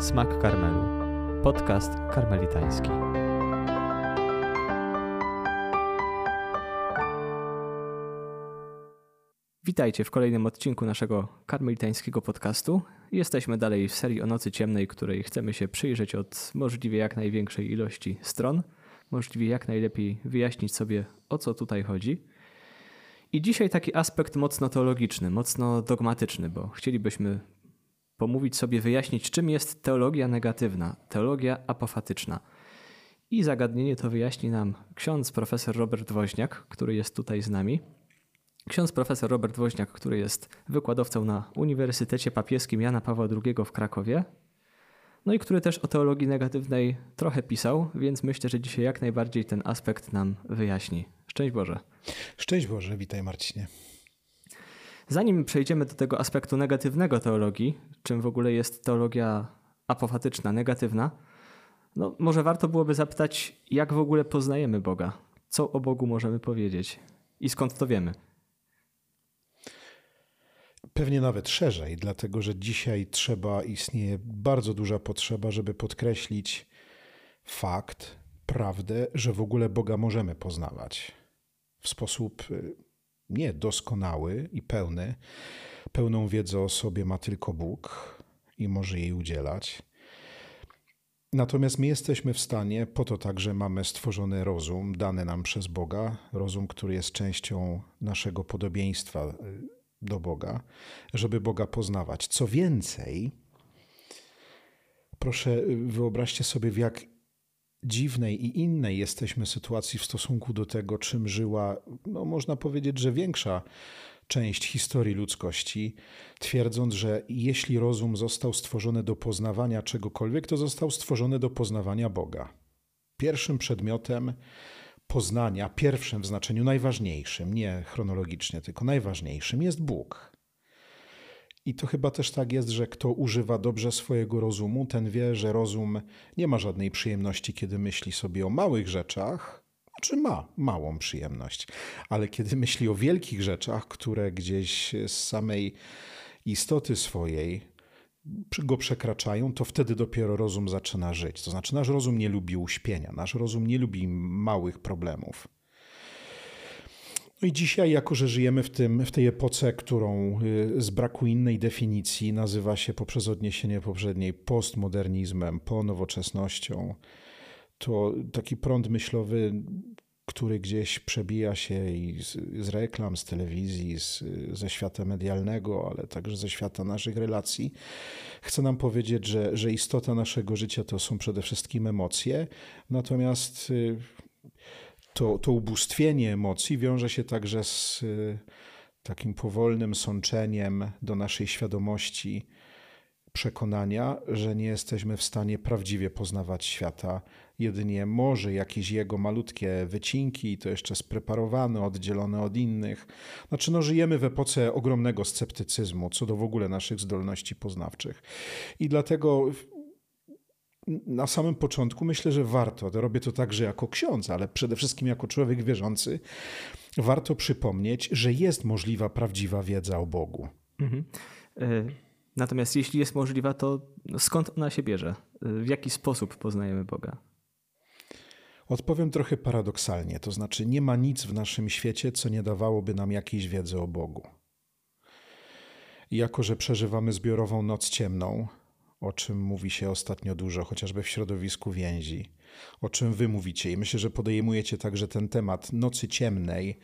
Smak Karmelu. Podcast karmelitański. Witajcie w kolejnym odcinku naszego karmelitańskiego podcastu. Jesteśmy dalej w serii o Nocy Ciemnej, której chcemy się przyjrzeć od możliwie jak największej ilości stron, możliwie jak najlepiej wyjaśnić sobie o co tutaj chodzi. I dzisiaj taki aspekt mocno teologiczny, mocno dogmatyczny, bo chcielibyśmy pomówić sobie, wyjaśnić, czym jest teologia negatywna, teologia apofatyczna. I zagadnienie to wyjaśni nam ksiądz profesor Robert Woźniak, który jest tutaj z nami. Ksiądz profesor Robert Woźniak, który jest wykładowcą na Uniwersytecie Papieskim Jana Pawła II w Krakowie, no i który też o teologii negatywnej trochę pisał, więc myślę, że dzisiaj jak najbardziej ten aspekt nam wyjaśni. Szczęść Boże. Szczęść Boże, witaj Marcinie. Zanim przejdziemy do tego aspektu negatywnego teologii, czym w ogóle jest teologia apofatyczna, negatywna, no może warto byłoby zapytać, jak w ogóle poznajemy Boga? Co o Bogu możemy powiedzieć? I skąd to wiemy? Pewnie nawet szerzej, dlatego że dzisiaj trzeba, istnieje bardzo duża potrzeba, żeby podkreślić fakt, prawdę, że w ogóle Boga możemy poznawać w sposób y, nie doskonały i pełny. Pełną wiedzę o sobie ma tylko Bóg i może jej udzielać. Natomiast my jesteśmy w stanie, po to także mamy stworzony rozum, dany nam przez Boga, rozum, który jest częścią naszego podobieństwa y, do Boga, żeby Boga poznawać. Co więcej, proszę y, wyobraźcie sobie, w jak dziwnej i innej jesteśmy sytuacji w stosunku do tego, czym żyła, no można powiedzieć, że większa część historii ludzkości, twierdząc, że jeśli rozum został stworzony do poznawania czegokolwiek, to został stworzony do poznawania Boga. Pierwszym przedmiotem poznania, pierwszym w znaczeniu najważniejszym, nie chronologicznie, tylko najważniejszym, jest Bóg. I to chyba też tak jest, że kto używa dobrze swojego rozumu, ten wie, że rozum nie ma żadnej przyjemności, kiedy myśli sobie o małych rzeczach, czy ma małą przyjemność, ale kiedy myśli o wielkich rzeczach, które gdzieś z samej istoty swojej go przekraczają, to wtedy dopiero rozum zaczyna żyć. To znaczy, nasz rozum nie lubi uśpienia, nasz rozum nie lubi małych problemów. No i dzisiaj, jako że żyjemy w, tym, w tej epoce, którą y, z braku innej definicji nazywa się poprzez odniesienie poprzedniej postmodernizmem, ponowoczesnością, to taki prąd myślowy, który gdzieś przebija się i z, z reklam, z telewizji, z, ze świata medialnego, ale także ze świata naszych relacji, chce nam powiedzieć, że, że istota naszego życia to są przede wszystkim emocje, natomiast y, to, to ubóstwienie emocji wiąże się także z y, takim powolnym sączeniem do naszej świadomości przekonania, że nie jesteśmy w stanie prawdziwie poznawać świata. Jedynie może jakieś jego malutkie wycinki, to jeszcze spreparowane, oddzielone od innych. Znaczy, no, żyjemy w epoce ogromnego sceptycyzmu co do w ogóle naszych zdolności poznawczych. I dlatego na samym początku myślę, że warto, to robię to także jako ksiądz, ale przede wszystkim jako człowiek wierzący, warto przypomnieć, że jest możliwa prawdziwa wiedza o Bogu. Mhm. E, natomiast jeśli jest możliwa, to skąd ona się bierze? E, w jaki sposób poznajemy Boga? Odpowiem trochę paradoksalnie, to znaczy nie ma nic w naszym świecie, co nie dawałoby nam jakiejś wiedzy o Bogu. Jako, że przeżywamy zbiorową noc ciemną, o czym mówi się ostatnio dużo, chociażby w środowisku więzi, o czym wy mówicie. I myślę, że podejmujecie także ten temat nocy ciemnej,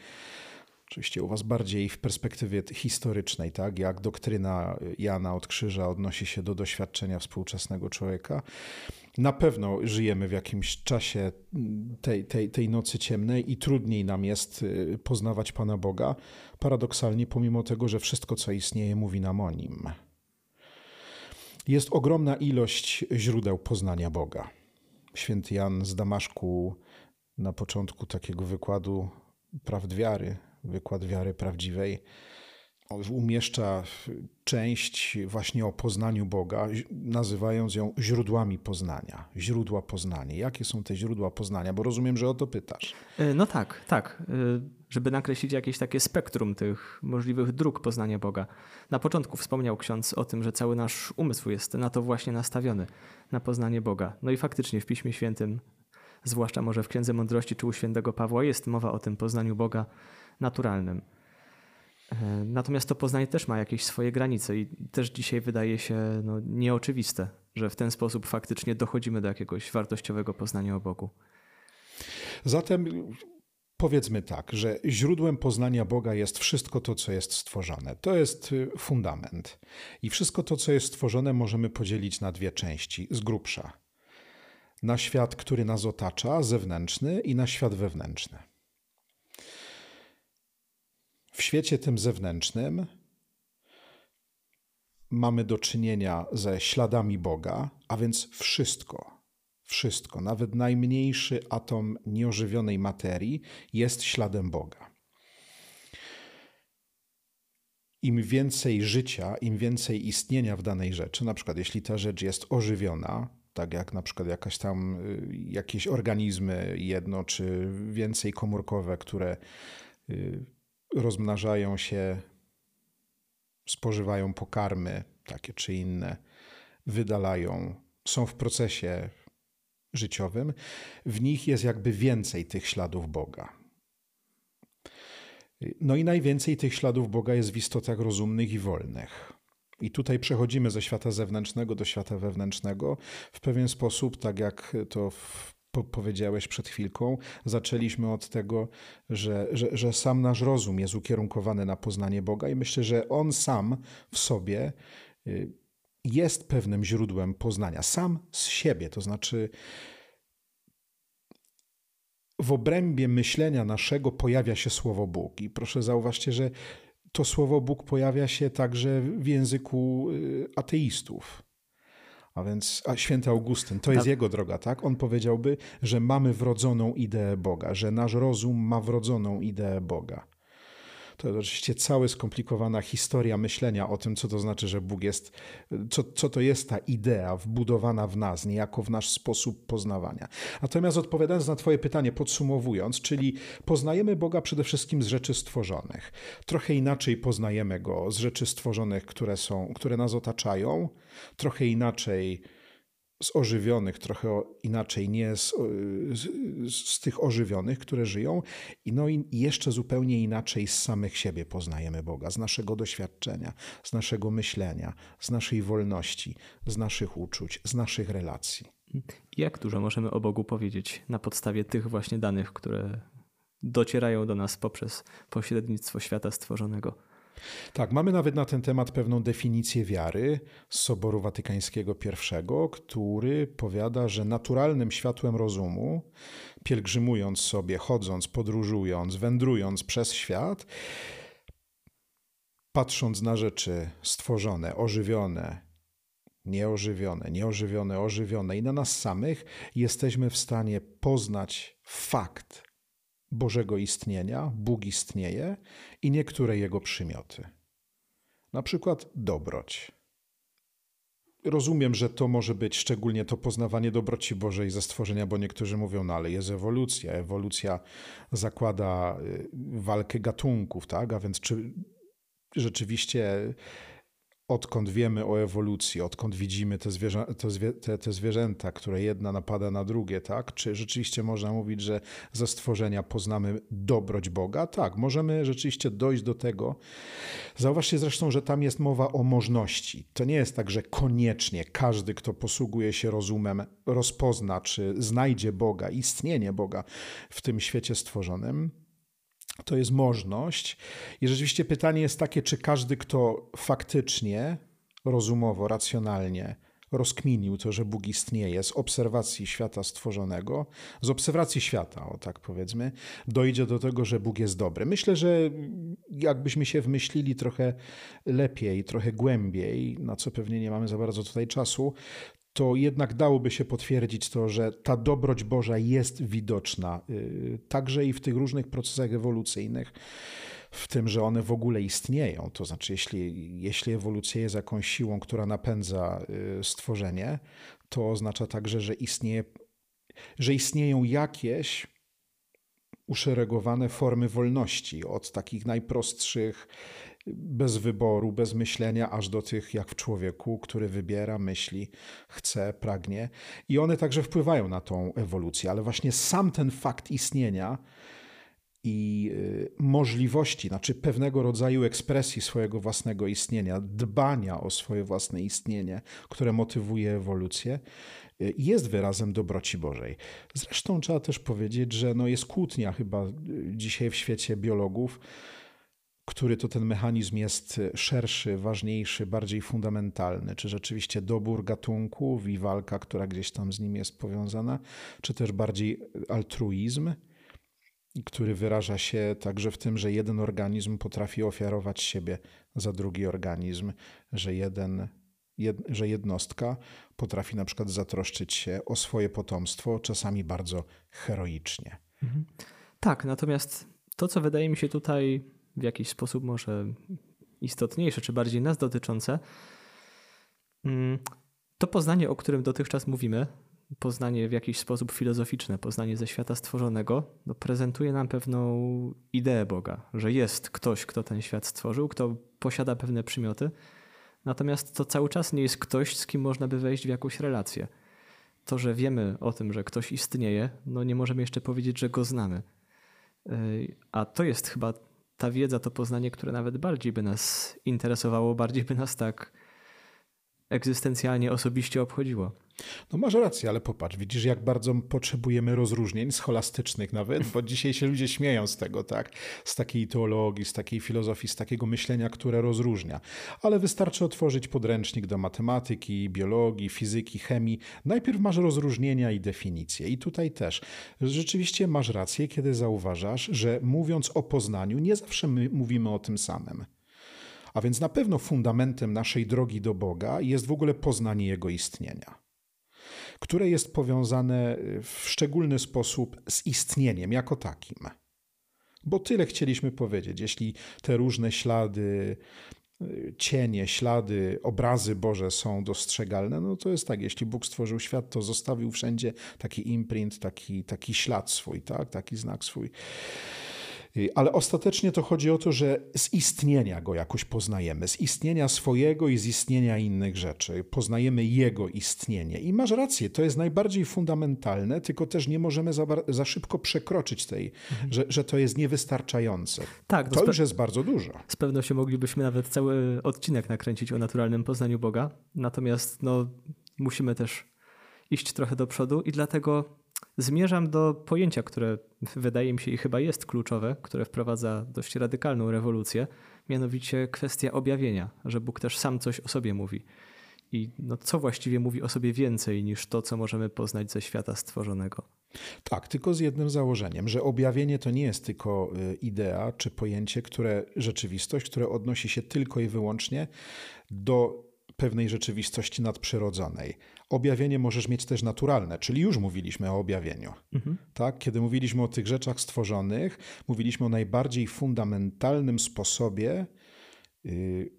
oczywiście u was bardziej w perspektywie historycznej, tak? jak doktryna Jana od Krzyża odnosi się do doświadczenia współczesnego człowieka. Na pewno żyjemy w jakimś czasie tej, tej, tej nocy ciemnej i trudniej nam jest y, poznawać Pana Boga, paradoksalnie, pomimo tego, że wszystko, co istnieje, mówi nam o nim. Jest ogromna ilość źródeł poznania Boga. Święty Jan z Damaszku na początku takiego wykładu prawd wiary, wykład wiary prawdziwej, umieszcza część właśnie o poznaniu Boga, nazywając ją źródłami poznania. Źródła poznania. Jakie są te źródła poznania? Bo rozumiem, że o to pytasz. E, no tak, tak. E, żeby nakreślić jakieś takie spektrum tych możliwych dróg poznania Boga. Na początku wspomniał ksiądz o tym, że cały nasz umysł jest na to właśnie nastawiony, na poznanie Boga. No i faktycznie w Piśmie Świętym, zwłaszcza może w Księdze Mądrości czy u świętego Pawła, jest mowa o tym poznaniu Boga naturalnym. E, natomiast to poznanie też ma jakieś swoje granice i też dzisiaj wydaje się no, nieoczywiste, że w ten sposób faktycznie dochodzimy do jakiegoś wartościowego poznania o Bogu. Zatem powiedzmy tak, że źródłem poznania Boga jest wszystko to, co jest stworzone. To jest y, fundament. I wszystko to, co jest stworzone, możemy podzielić na dwie części z grubsza. Na świat, który nas otacza, zewnętrzny, i na świat wewnętrzny. W świecie tym zewnętrznym mamy do czynienia ze śladami Boga, a więc wszystko, wszystko, nawet najmniejszy atom nieożywionej materii jest śladem Boga. Im więcej życia, im więcej istnienia w danej rzeczy, na przykład jeśli ta rzecz jest ożywiona, tak jak na przykład jakaś tam, y, jakieś organizmy jedno czy więcej komórkowe, które y, rozmnażają się, spożywają pokarmy takie czy inne, wydalają, są w procesie życiowym, w nich jest jakby więcej tych śladów Boga. No i najwięcej tych śladów Boga jest w istotach rozumnych i wolnych. I tutaj przechodzimy ze świata zewnętrznego do świata wewnętrznego w pewien sposób, tak jak to w po powiedziałeś przed chwilką, zaczęliśmy od tego, że, że, że sam nasz rozum jest ukierunkowany na poznanie Boga, i myślę, że on sam w sobie y, jest pewnym źródłem poznania, sam z siebie. To znaczy, w obrębie myślenia naszego pojawia się słowo Bóg. I proszę zauważcie, że to słowo Bóg pojawia się także w języku y, ateistów. A więc a święty Augustyn, to jest tak. jego droga, tak? On powiedziałby, że mamy wrodzoną ideę Boga, że nasz rozum ma wrodzoną ideę Boga. To oczywiście cała skomplikowana historia myślenia o tym, co to znaczy, że Bóg jest, co, co to jest ta idea wbudowana w nas, niejako w nasz sposób poznawania. Natomiast odpowiadając na Twoje pytanie, podsumowując, czyli poznajemy Boga przede wszystkim z rzeczy stworzonych. Trochę inaczej poznajemy Go z rzeczy stworzonych, które, są, które nas otaczają, trochę inaczej z ożywionych, trochę inaczej, nie z, z, z, tych ożywionych, które żyją, i no i jeszcze zupełnie inaczej z samych siebie poznajemy Boga, z naszego doświadczenia, z naszego myślenia, z naszej wolności, z naszych uczuć, z naszych relacji. Jak dużo możemy o Bogu powiedzieć na podstawie tych właśnie danych, które docierają do nas poprzez pośrednictwo świata stworzonego? Tak, mamy nawet na ten temat pewną definicję wiary z Soboru Watykańskiego I, który powiada, że naturalnym światłem rozumu, pielgrzymując sobie, chodząc, podróżując, wędrując przez świat, patrząc na rzeczy stworzone, ożywione, nieożywione, nieożywione, ożywione i na nas samych, jesteśmy w stanie poznać fakt Bożego istnienia, Bóg istnieje i niektóre jego przymioty. Na przykład dobroć. Rozumiem, że to może być szczególnie to poznawanie dobroci Bożej ze stworzenia, bo niektórzy mówią, no ale jest ewolucja. Ewolucja zakłada y, walkę gatunków, tak? A więc czy rzeczywiście odkąd wiemy o ewolucji, odkąd widzimy te, zwierzę, te, zwie, te, te, zwierzęta, które jedna napada na drugie, tak? Czy rzeczywiście można mówić, że ze stworzenia poznamy dobroć Boga? Tak, możemy rzeczywiście dojść do tego. Zauważcie zresztą, że tam jest mowa o możności. To nie jest tak, że koniecznie każdy, kto posługuje się rozumem, rozpozna, czy znajdzie Boga, istnienie Boga w tym świecie stworzonym to jest możność. I rzeczywiście pytanie jest takie, czy każdy, kto faktycznie, rozumowo, racjonalnie rozkminił to, że Bóg istnieje z obserwacji świata stworzonego, z obserwacji świata, o tak powiedzmy, dojdzie do tego, że Bóg jest dobry. Myślę, że jakbyśmy się wmyślili trochę lepiej, trochę głębiej, na co pewnie nie mamy za bardzo tutaj czasu, to jednak dałoby się potwierdzić to, że ta dobroć Boża jest widoczna y, także i w tych różnych procesach ewolucyjnych. w tym, że one w ogóle istnieją. To znaczy, jeśli, jeśli ewolucja jest jakąś siłą, która napędza y, stworzenie, to oznacza także, że, istnieje, że istnieją jakieś uszeregowane formy wolności, od takich najprostszych, bez wyboru, bez myślenia, aż do tych, jak w człowieku, który wybiera, myśli, chce, pragnie. I one także wpływają na tą ewolucję, ale właśnie sam ten fakt istnienia i y, możliwości, znaczy pewnego rodzaju ekspresji swojego własnego istnienia, dbania o swoje własne istnienie, które motywuje ewolucję, y, jest wyrazem dobroci Bożej. Zresztą trzeba też powiedzieć, że no jest kłótnia chyba y, dzisiaj w świecie biologów, który to ten mechanizm jest szerszy, ważniejszy, bardziej fundamentalny? Czy rzeczywiście dobór gatunków i walka, która gdzieś tam z nim jest powiązana, czy też bardziej altruizm? który wyraża się także w tym, że jeden organizm potrafi ofiarować siebie za drugi organizm, że, jeden, jed, że jednostka potrafi na przykład zatroszczyć się o swoje potomstwo, czasami bardzo heroicznie. Mhm. Tak, natomiast to, co wydaje mi się tutaj w jakiś sposób może istotniejsze, czy bardziej nas dotyczące, mm, to poznanie, o którym dotychczas mówimy, poznanie w jakiś sposób filozoficzne, poznanie ze świata stworzonego, no prezentuje nam pewną ideę Boga, że jest ktoś, kto ten świat stworzył, kto posiada pewne przymioty, natomiast to cały czas nie jest ktoś, z kim można by wejść w jakąś relację. To, że wiemy o tym, że ktoś istnieje, no nie możemy jeszcze powiedzieć, że go znamy. A to jest chyba ta wiedza, to poznanie, które nawet bardziej by nas interesowało, bardziej by nas tak egzystencjalnie, osobiście obchodziło. No masz rację, ale popatrz, widzisz jak bardzo potrzebujemy rozróżnień scholastycznych nawet, bo dzisiaj się ludzie śmieją z tego, tak? Z takiej teologii, z takiej filozofii, z takiego myślenia, które rozróżnia. Ale wystarczy otworzyć podręcznik do matematyki, biologii, fizyki, chemii. Najpierw masz rozróżnienia i definicje. I tutaj też. Rzeczywiście masz rację, kiedy zauważasz, że mówiąc o poznaniu, nie zawsze my mówimy o tym samym. A więc na pewno fundamentem naszej drogi do Boga jest w ogóle poznanie Jego istnienia które jest powiązane w szczególny sposób z istnieniem jako takim. Bo tyle chcieliśmy powiedzieć. Jeśli te różne ślady, cienie, ślady, obrazy Boże są dostrzegalne, no to jest tak, jeśli Bóg stworzył świat, to zostawił wszędzie taki imprint, taki, taki ślad swój, tak? taki znak swój. Ale ostatecznie to chodzi o to, że z istnienia go jakoś poznajemy, z istnienia swojego i z istnienia innych rzeczy. Poznajemy jego istnienie. I masz rację, to jest najbardziej fundamentalne, tylko też nie możemy za, za szybko przekroczyć tej, mhm. że, że to jest niewystarczające. Tak, to, to już jest bardzo dużo. Z pewnością moglibyśmy nawet cały odcinek nakręcić o naturalnym poznaniu Boga. Natomiast no, musimy też iść trochę do przodu i dlatego zmierzam do pojęcia, które wydaje mi się i chyba jest kluczowe, które wprowadza dość radykalną rewolucję, mianowicie kwestia objawienia, że Bóg też sam coś o sobie mówi. I no, co właściwie mówi o sobie więcej niż to, co możemy poznać ze świata stworzonego? Tak, tylko z jednym założeniem, że objawienie to nie jest tylko y, idea czy pojęcie, które rzeczywistość, które odnosi się tylko i wyłącznie do pewnej rzeczywistości nadprzyrodzonej. Objawienie możesz mieć też naturalne, czyli już mówiliśmy o objawieniu. Mhm. Tak? Kiedy mówiliśmy o tych rzeczach stworzonych, mówiliśmy o najbardziej fundamentalnym sposobie yy,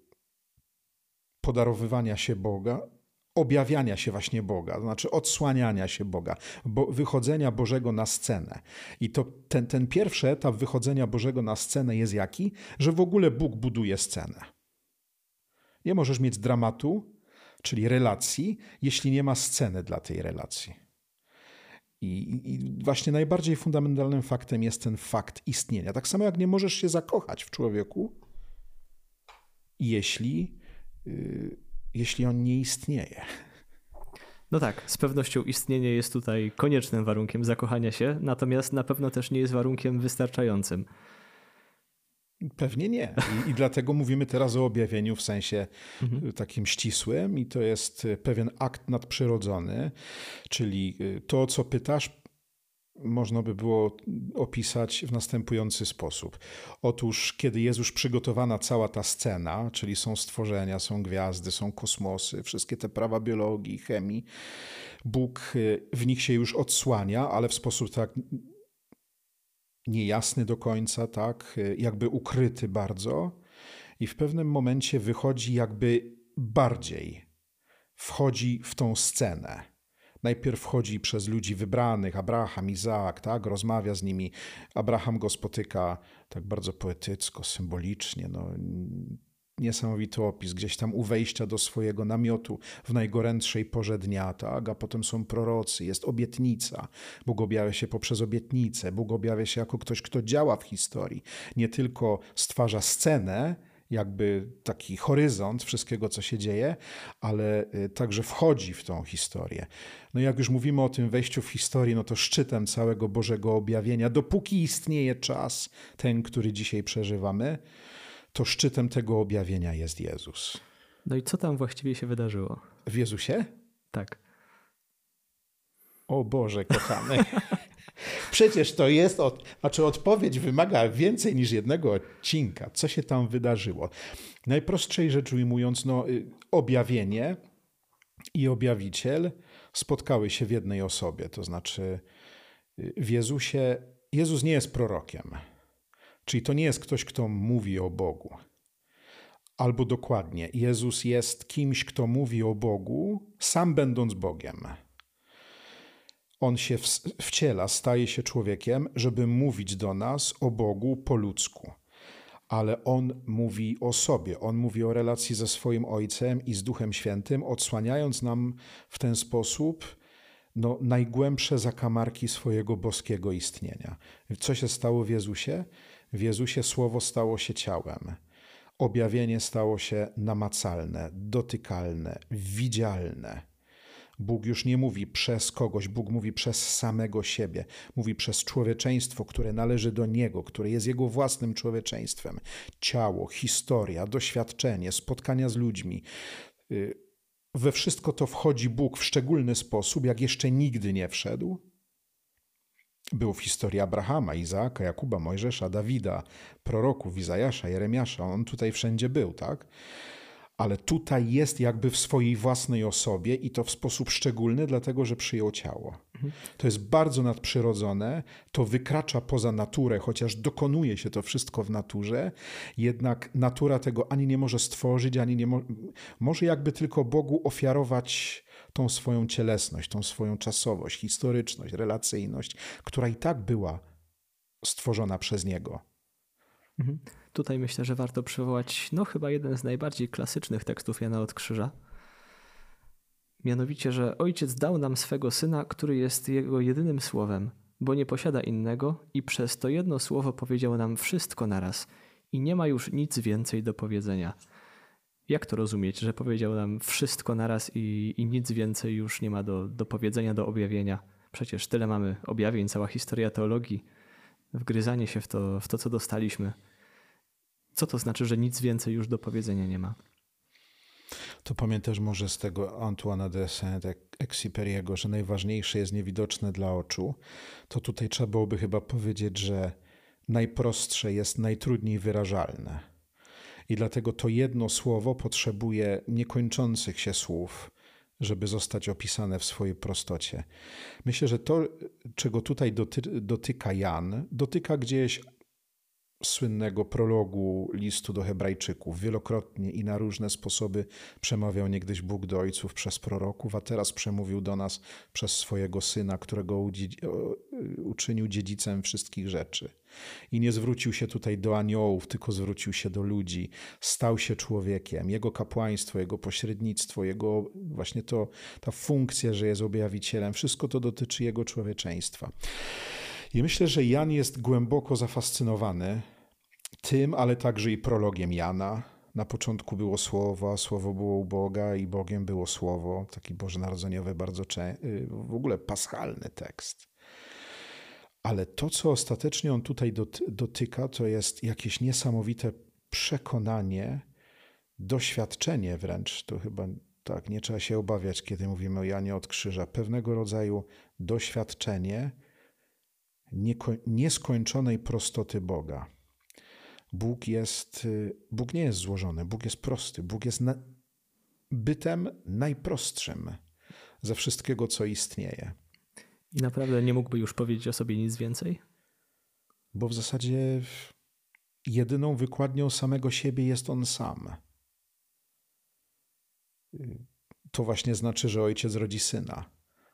podarowywania się Boga, objawiania się właśnie Boga, to znaczy odsłaniania się Boga, bo wychodzenia Bożego na scenę. I to ten, ten pierwszy etap wychodzenia Bożego na scenę jest jaki? Że w ogóle Bóg buduje scenę. Nie możesz mieć dramatu, czyli relacji, jeśli nie ma sceny dla tej relacji. I, I, właśnie najbardziej fundamentalnym faktem jest ten fakt istnienia. Tak samo jak nie możesz się zakochać w człowieku, jeśli, yy, jeśli on nie istnieje. No tak, z pewnością istnienie jest tutaj koniecznym warunkiem zakochania się, natomiast na pewno też nie jest warunkiem wystarczającym. Pewnie nie. I, I, dlatego mówimy teraz o objawieniu w sensie mhm. takim ścisłym, i to jest pewien akt nadprzyrodzony, czyli y, to, co pytasz, można by było opisać w następujący sposób. Otóż, kiedy jest już przygotowana cała ta scena, czyli są stworzenia, są gwiazdy, są kosmosy, wszystkie te prawa biologii, chemii, Bóg y, w nich się już odsłania, ale w sposób tak niejasny do końca, tak, jakby ukryty bardzo, i w pewnym momencie wychodzi jakby bardziej, wchodzi w tą scenę. Najpierw wchodzi przez ludzi wybranych, Abraham, Izaak, tak, rozmawia z nimi. Abraham go spotyka tak bardzo poetycko, symbolicznie. No, niesamowity opis, gdzieś tam u wejścia do swojego namiotu w najgorętszej porze dnia, tak? a potem są prorocy, jest obietnica. Bóg objawia się poprzez obietnicę, Bóg objawia się jako ktoś, kto działa w historii. Nie tylko stwarza scenę, jakby taki horyzont wszystkiego, co się dzieje, ale y, także wchodzi w tą historię. No jak już mówimy o tym wejściu w historię, no to szczytem całego Bożego objawienia, dopóki istnieje czas, ten, który dzisiaj przeżywamy, to szczytem tego objawienia jest Jezus. No i co tam właściwie się wydarzyło? W Jezusie? Tak. O Boże, kochany. Przecież to jest, od, znaczy odpowiedź wymaga więcej niż jednego odcinka. Co się tam wydarzyło? Najprostszej rzecz ujmując, no, y, objawienie i objawiciel spotkały się w jednej osobie. To znaczy y, w Jezusie, Jezus nie jest prorokiem. Czyli to nie jest ktoś, kto mówi o Bogu. Albo dokładnie, Jezus jest kimś, kto mówi o Bogu, sam będąc Bogiem. On się wciela, staje się człowiekiem, żeby mówić do nas o Bogu po ludzku. Ale on mówi o sobie, on mówi o relacji ze swoim Ojcem i z Duchem Świętym, odsłaniając nam w ten sposób no, najgłębsze zakamarki swojego boskiego istnienia. Co się stało w Jezusie? W Jezusie Słowo stało się ciałem. Objawienie stało się namacalne, dotykalne, widzialne. Bóg już nie mówi przez kogoś, Bóg mówi przez samego siebie, mówi przez człowieczeństwo, które należy do Niego, które jest Jego własnym człowieczeństwem. Ciało, historia, doświadczenie, spotkania z ludźmi. Y, we wszystko to wchodzi Bóg w szczególny sposób, jak jeszcze nigdy nie wszedł. Był w historii Abrahama, Izaaka, Jakuba, Mojżesza, Dawida, proroków, Izajasza, Jeremiasza. On tutaj wszędzie był, tak? Ale tutaj jest jakby w swojej własnej osobie i to w sposób szczególny, dlatego że przyjął ciało. To jest bardzo nadprzyrodzone, to wykracza poza naturę, chociaż dokonuje się to wszystko w naturze, jednak natura tego ani nie może stworzyć, ani nie mo może jakby tylko Bogu ofiarować tą swoją cielesność, tą swoją czasowość, historyczność, relacyjność, która i tak była stworzona przez Niego. Mhm. Tutaj myślę, że warto przywołać, no chyba jeden z najbardziej klasycznych tekstów Jana od Krzyża. Mianowicie, że ojciec dał nam swego syna, który jest jego jedynym słowem, bo nie posiada innego i przez to jedno słowo powiedział nam wszystko naraz i nie ma już nic więcej do powiedzenia. Jak to rozumieć, że powiedział nam wszystko naraz i, i nic więcej już nie ma do, do powiedzenia, do objawienia? Przecież tyle mamy objawień, cała historia teologii, wgryzanie się w to, w to co dostaliśmy. Co to znaczy, że nic więcej już do powiedzenia nie ma? To pamiętasz może z tego Antoine'a de Saint-Exupéry'ego, że najważniejsze jest niewidoczne dla oczu. To tutaj trzeba byłoby chyba powiedzieć, że najprostsze jest najtrudniej wyrażalne. I dlatego to jedno słowo potrzebuje niekończących się słów, żeby zostać opisane w swojej prostocie. Myślę, że to, czego tutaj doty dotyka Jan, dotyka gdzieś słynnego prologu listu do Hebrajczyków. Wielokrotnie i na różne sposoby przemawiał niegdyś Bóg do ojców przez proroków, a teraz przemówił do nas przez swojego syna, którego uczynił dziedzicem wszystkich rzeczy. I nie zwrócił się tutaj do aniołów, tylko zwrócił się do ludzi. Stał się człowiekiem. Jego kapłaństwo, jego pośrednictwo, jego właśnie to, ta funkcja, że jest objawicielem, wszystko to dotyczy jego człowieczeństwa. I myślę, że Jan jest głęboko zafascynowany tym, ale także i prologiem Jana. Na początku było Słowo, a Słowo było u Boga i Bogiem było Słowo. Taki bożonarodzeniowy, bardzo y, w ogóle paschalny tekst. Ale to, co ostatecznie on tutaj dotyka, to jest jakieś niesamowite przekonanie, doświadczenie wręcz, to chyba tak, nie trzeba się obawiać, kiedy mówimy o Janie od Krzyża, pewnego rodzaju doświadczenie nieskończonej prostoty Boga. Bóg jest, y, Bóg nie jest złożony, Bóg jest prosty, Bóg jest na, bytem najprostszym ze wszystkiego, co istnieje. I naprawdę nie mógłby już powiedzieć o sobie nic więcej? bo w zasadzie jedyną wykładnią samego siebie jest on sam. To właśnie znaczy, że ojciec rodzi syna,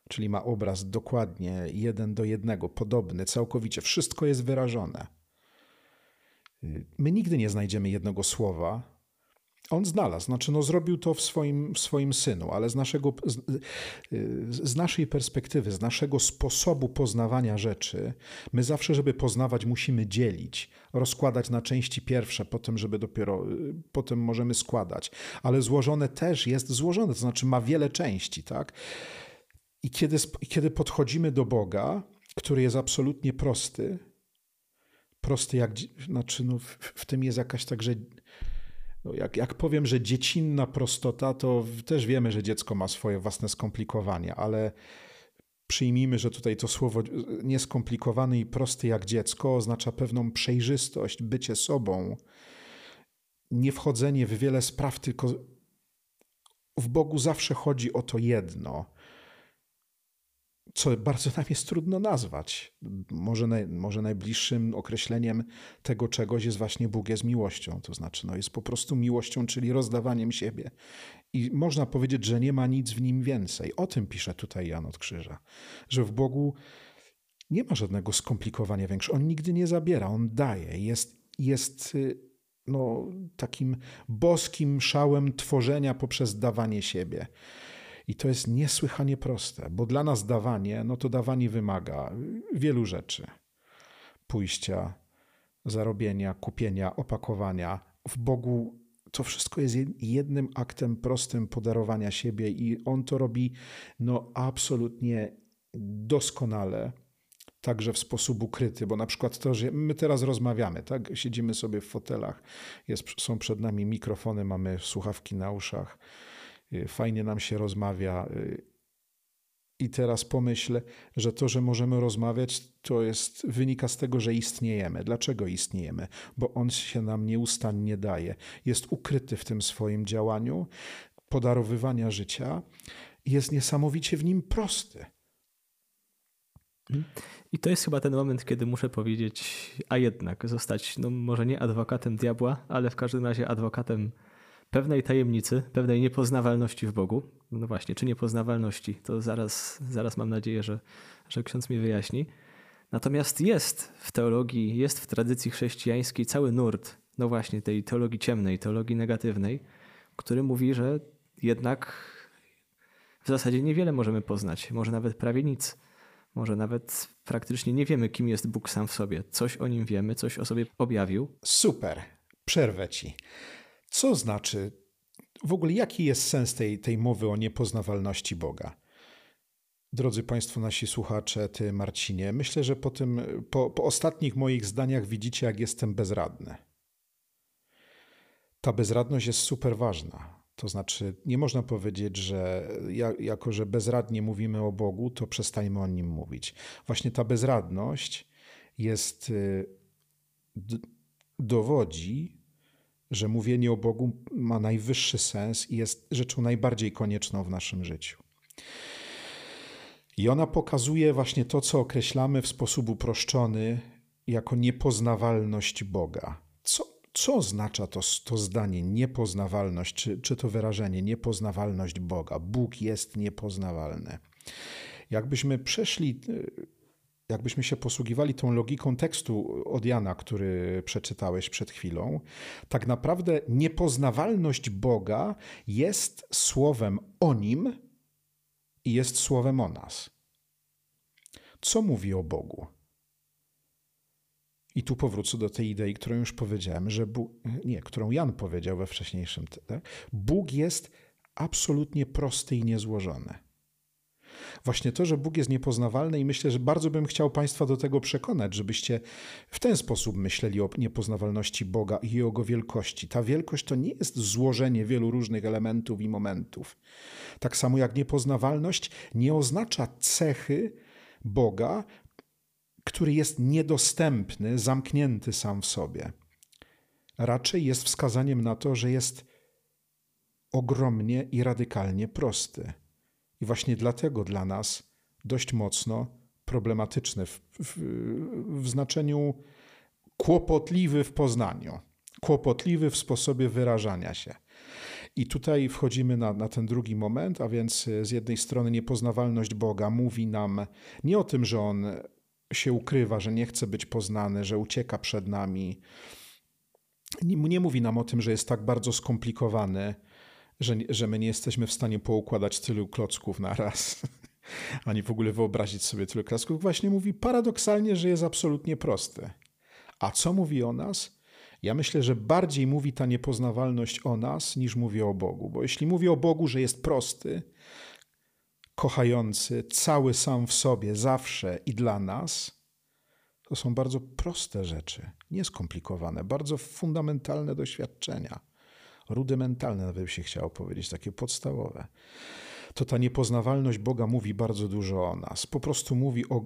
czyli ma obraz dokładnie jeden do jednego, podobny, całkowicie. Wszystko jest wyrażone. My nigdy nie znajdziemy jednego słowa, on znalazł, znaczy no zrobił to w swoim, w swoim synu, ale z, naszego, z, z, naszej perspektywy, z naszego sposobu poznawania rzeczy, my zawsze, żeby poznawać, musimy dzielić, rozkładać na części pierwsze, potem, żeby dopiero, potem możemy składać. Ale złożone też jest złożone, to znaczy ma wiele części, tak? I kiedy, kiedy podchodzimy do Boga, który jest absolutnie prosty, prosty jak, znaczy no w, w tym jest jakaś także no jak, jak powiem, że dziecinna prostota, to też wiemy, że dziecko ma swoje własne skomplikowania, ale przyjmijmy, że tutaj to słowo nieskomplikowany i prosty jak dziecko oznacza pewną przejrzystość, bycie sobą, nie wchodzenie w wiele spraw, tylko w Bogu zawsze chodzi o to jedno co bardzo nam jest trudno nazwać. Może, naj, może najbliższym określeniem tego czegoś jest właśnie Bóg jest miłością. To znaczy, no jest po prostu miłością, czyli rozdawaniem siebie. I można powiedzieć, że nie ma nic w nim więcej. O tym pisze tutaj Jan od Krzyża, że w Bogu nie ma żadnego skomplikowania większego. On nigdy nie zabiera, on daje. Jest, jest y, no, takim boskim szałem tworzenia poprzez dawanie siebie. I to jest niesłychanie proste, bo dla nas dawanie, no to dawanie wymaga wielu rzeczy: pójścia, zarobienia, kupienia, opakowania. W Bogu to wszystko jest jednym aktem prostym podarowania siebie i on to robi no absolutnie doskonale, także w sposób ukryty, bo na przykład to, że my teraz rozmawiamy, tak? Siedzimy sobie w fotelach, jest, są przed nami mikrofony, mamy słuchawki na uszach fajnie nam się rozmawia. Y, I teraz pomyśl, że to, że możemy rozmawiać, to jest, wynika z tego, że istniejemy. Dlaczego istniejemy? Bo on się nam nieustannie daje. Jest ukryty w tym swoim działaniu podarowywania życia i jest niesamowicie w nim prosty. I to jest chyba ten moment, kiedy muszę powiedzieć, a jednak zostać, no może nie adwokatem diabła, ale w każdym razie adwokatem pewnej tajemnicy, pewnej niepoznawalności w Bogu. No właśnie, czy niepoznawalności, to zaraz, zaraz mam nadzieję, że, że ksiądz mi wyjaśni. Natomiast jest w teologii, jest w tradycji chrześcijańskiej cały nurt, no właśnie, tej teologii ciemnej, teologii negatywnej, który mówi, że jednak w zasadzie niewiele możemy poznać, może nawet prawie nic. Może nawet praktycznie nie wiemy, kim jest Bóg sam w sobie. Coś o nim wiemy, coś o sobie objawił. Super, przerwę ci. Co znaczy, w ogóle jaki jest sens tej, tej mowy o niepoznawalności Boga? Drodzy Państwo, nasi słuchacze, Ty, Marcinie, myślę, że po, tym, po, po ostatnich moich zdaniach widzicie, jak jestem bezradny. Ta bezradność jest super ważna. To znaczy, nie można powiedzieć, że jako, że bezradnie mówimy o Bogu, to przestańmy o nim mówić. Właśnie ta bezradność jest, y, dowodzi, że mówienie o Bogu ma najwyższy sens i jest rzeczą najbardziej konieczną w naszym życiu. I ona pokazuje właśnie to, co określamy w sposób uproszczony jako niepoznawalność Boga. Co, co oznacza to, to zdanie niepoznawalność, czy, czy to wyrażenie niepoznawalność Boga? Bóg jest niepoznawalny. Jakbyśmy przeszli jakbyśmy się posługiwali tą logiką tekstu od Jana, który przeczytałeś przed chwilą, tak naprawdę niepoznawalność Boga jest słowem o nim i jest słowem o nas. Co mówi o Bogu? I tu powrócę do tej idei, którą już powiedziałem, że Bóg, nie, którą Jan powiedział we wcześniejszym. Tak? Bóg jest absolutnie prosty i niezłożony. Właśnie to, że Bóg jest niepoznawalny i myślę, że bardzo bym chciał Państwa do tego przekonać, żebyście w ten sposób myśleli o niepoznawalności Boga i Jego wielkości. Ta wielkość to nie jest złożenie wielu różnych elementów i momentów. Tak samo jak niepoznawalność nie oznacza cechy Boga, który jest niedostępny, zamknięty sam w sobie. Raczej jest wskazaniem na to, że jest ogromnie i radykalnie prosty. I właśnie dlatego dla nas dość mocno problematyczny w, w, w znaczeniu kłopotliwy w poznaniu, kłopotliwy w sposobie wyrażania się. I tutaj wchodzimy na, na ten drugi moment, a więc z jednej strony niepoznawalność Boga mówi nam nie o tym, że On się ukrywa, że nie chce być poznany, że ucieka przed nami. Nie, nie mówi nam o tym, że jest tak bardzo skomplikowany, że, że my nie jesteśmy w stanie poukładać tylu klocków na raz, ani w ogóle wyobrazić sobie tylu klocków. Właśnie mówi paradoksalnie, że jest absolutnie prosty. A co mówi o nas? Ja myślę, że bardziej mówi ta niepoznawalność o nas, niż mówi o Bogu. Bo jeśli mówi o Bogu, że jest prosty, kochający, cały sam w sobie, zawsze i dla nas, to są bardzo proste rzeczy, nieskomplikowane, bardzo fundamentalne doświadczenia, rudymentalne, nawet by się chciało powiedzieć, takie podstawowe. To ta niepoznawalność Boga mówi bardzo dużo o nas. Po prostu mówi o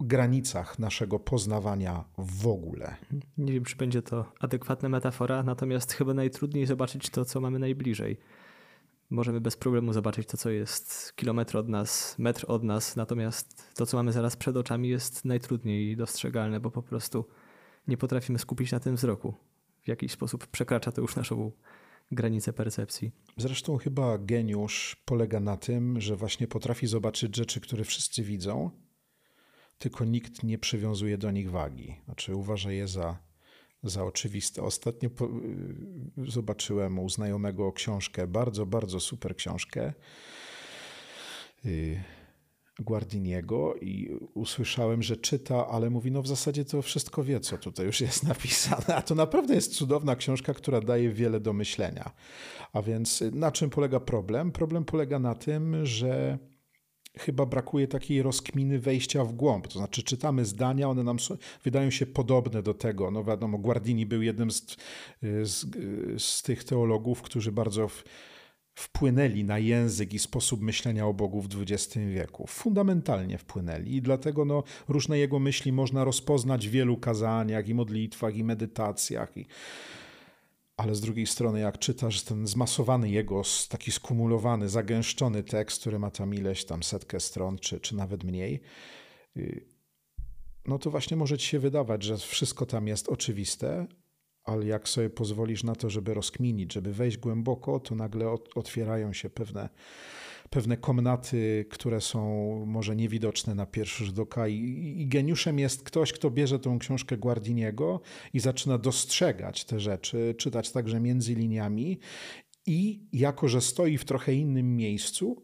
granicach naszego poznawania w ogóle. Nie wiem, czy będzie to adekwatna metafora, natomiast chyba najtrudniej zobaczyć to, co mamy najbliżej możemy bez problemu zobaczyć to, co jest kilometr od nas, metr od nas, natomiast to, co mamy zaraz przed oczami, jest najtrudniej dostrzegalne, bo po prostu nie potrafimy skupić na tym wzroku. W jakiś sposób przekracza to już naszą granicę percepcji. Zresztą chyba geniusz polega na tym, że właśnie potrafi zobaczyć rzeczy, które wszyscy widzą, tylko nikt nie przywiązuje do nich wagi. Znaczy uważa je za za oczywiste. Ostatnio po, y, zobaczyłem u znajomego książkę, bardzo, bardzo super książkę y, Guardiniego i usłyszałem, że czyta, ale mówi, no w zasadzie to wszystko wie, co tutaj już jest napisane. A to naprawdę jest cudowna książka, która daje wiele do myślenia. A więc na czym polega problem? Problem polega na tym, że chyba brakuje takiej rozkminy wejścia w głąb. To znaczy, czytamy zdania, one nam wydają się podobne do tego. No wiadomo, Guardini był jednym z, z, z tych teologów, którzy bardzo w, wpłynęli na język i sposób myślenia o Bogu w XX wieku. Fundamentalnie wpłynęli i dlatego no, różne jego myśli można rozpoznać w wielu kazaniach i modlitwach i medytacjach. I, ale z drugiej strony, jak czytasz ten zmasowany jego, taki skumulowany, zagęszczony tekst, który ma tam ileś tam setkę stron, czy, czy nawet mniej, y, no to właśnie może ci się wydawać, że wszystko tam jest oczywiste, ale jak sobie pozwolisz na to, żeby rozkminić, żeby wejść głęboko, to nagle otwierają się pewne pewne komnaty, które są może niewidoczne na pierwszy rzut oka. I, I, geniuszem jest ktoś, kto bierze tą książkę Guardiniego i zaczyna dostrzegać te rzeczy, czytać także między liniami i jako, że stoi w trochę innym miejscu,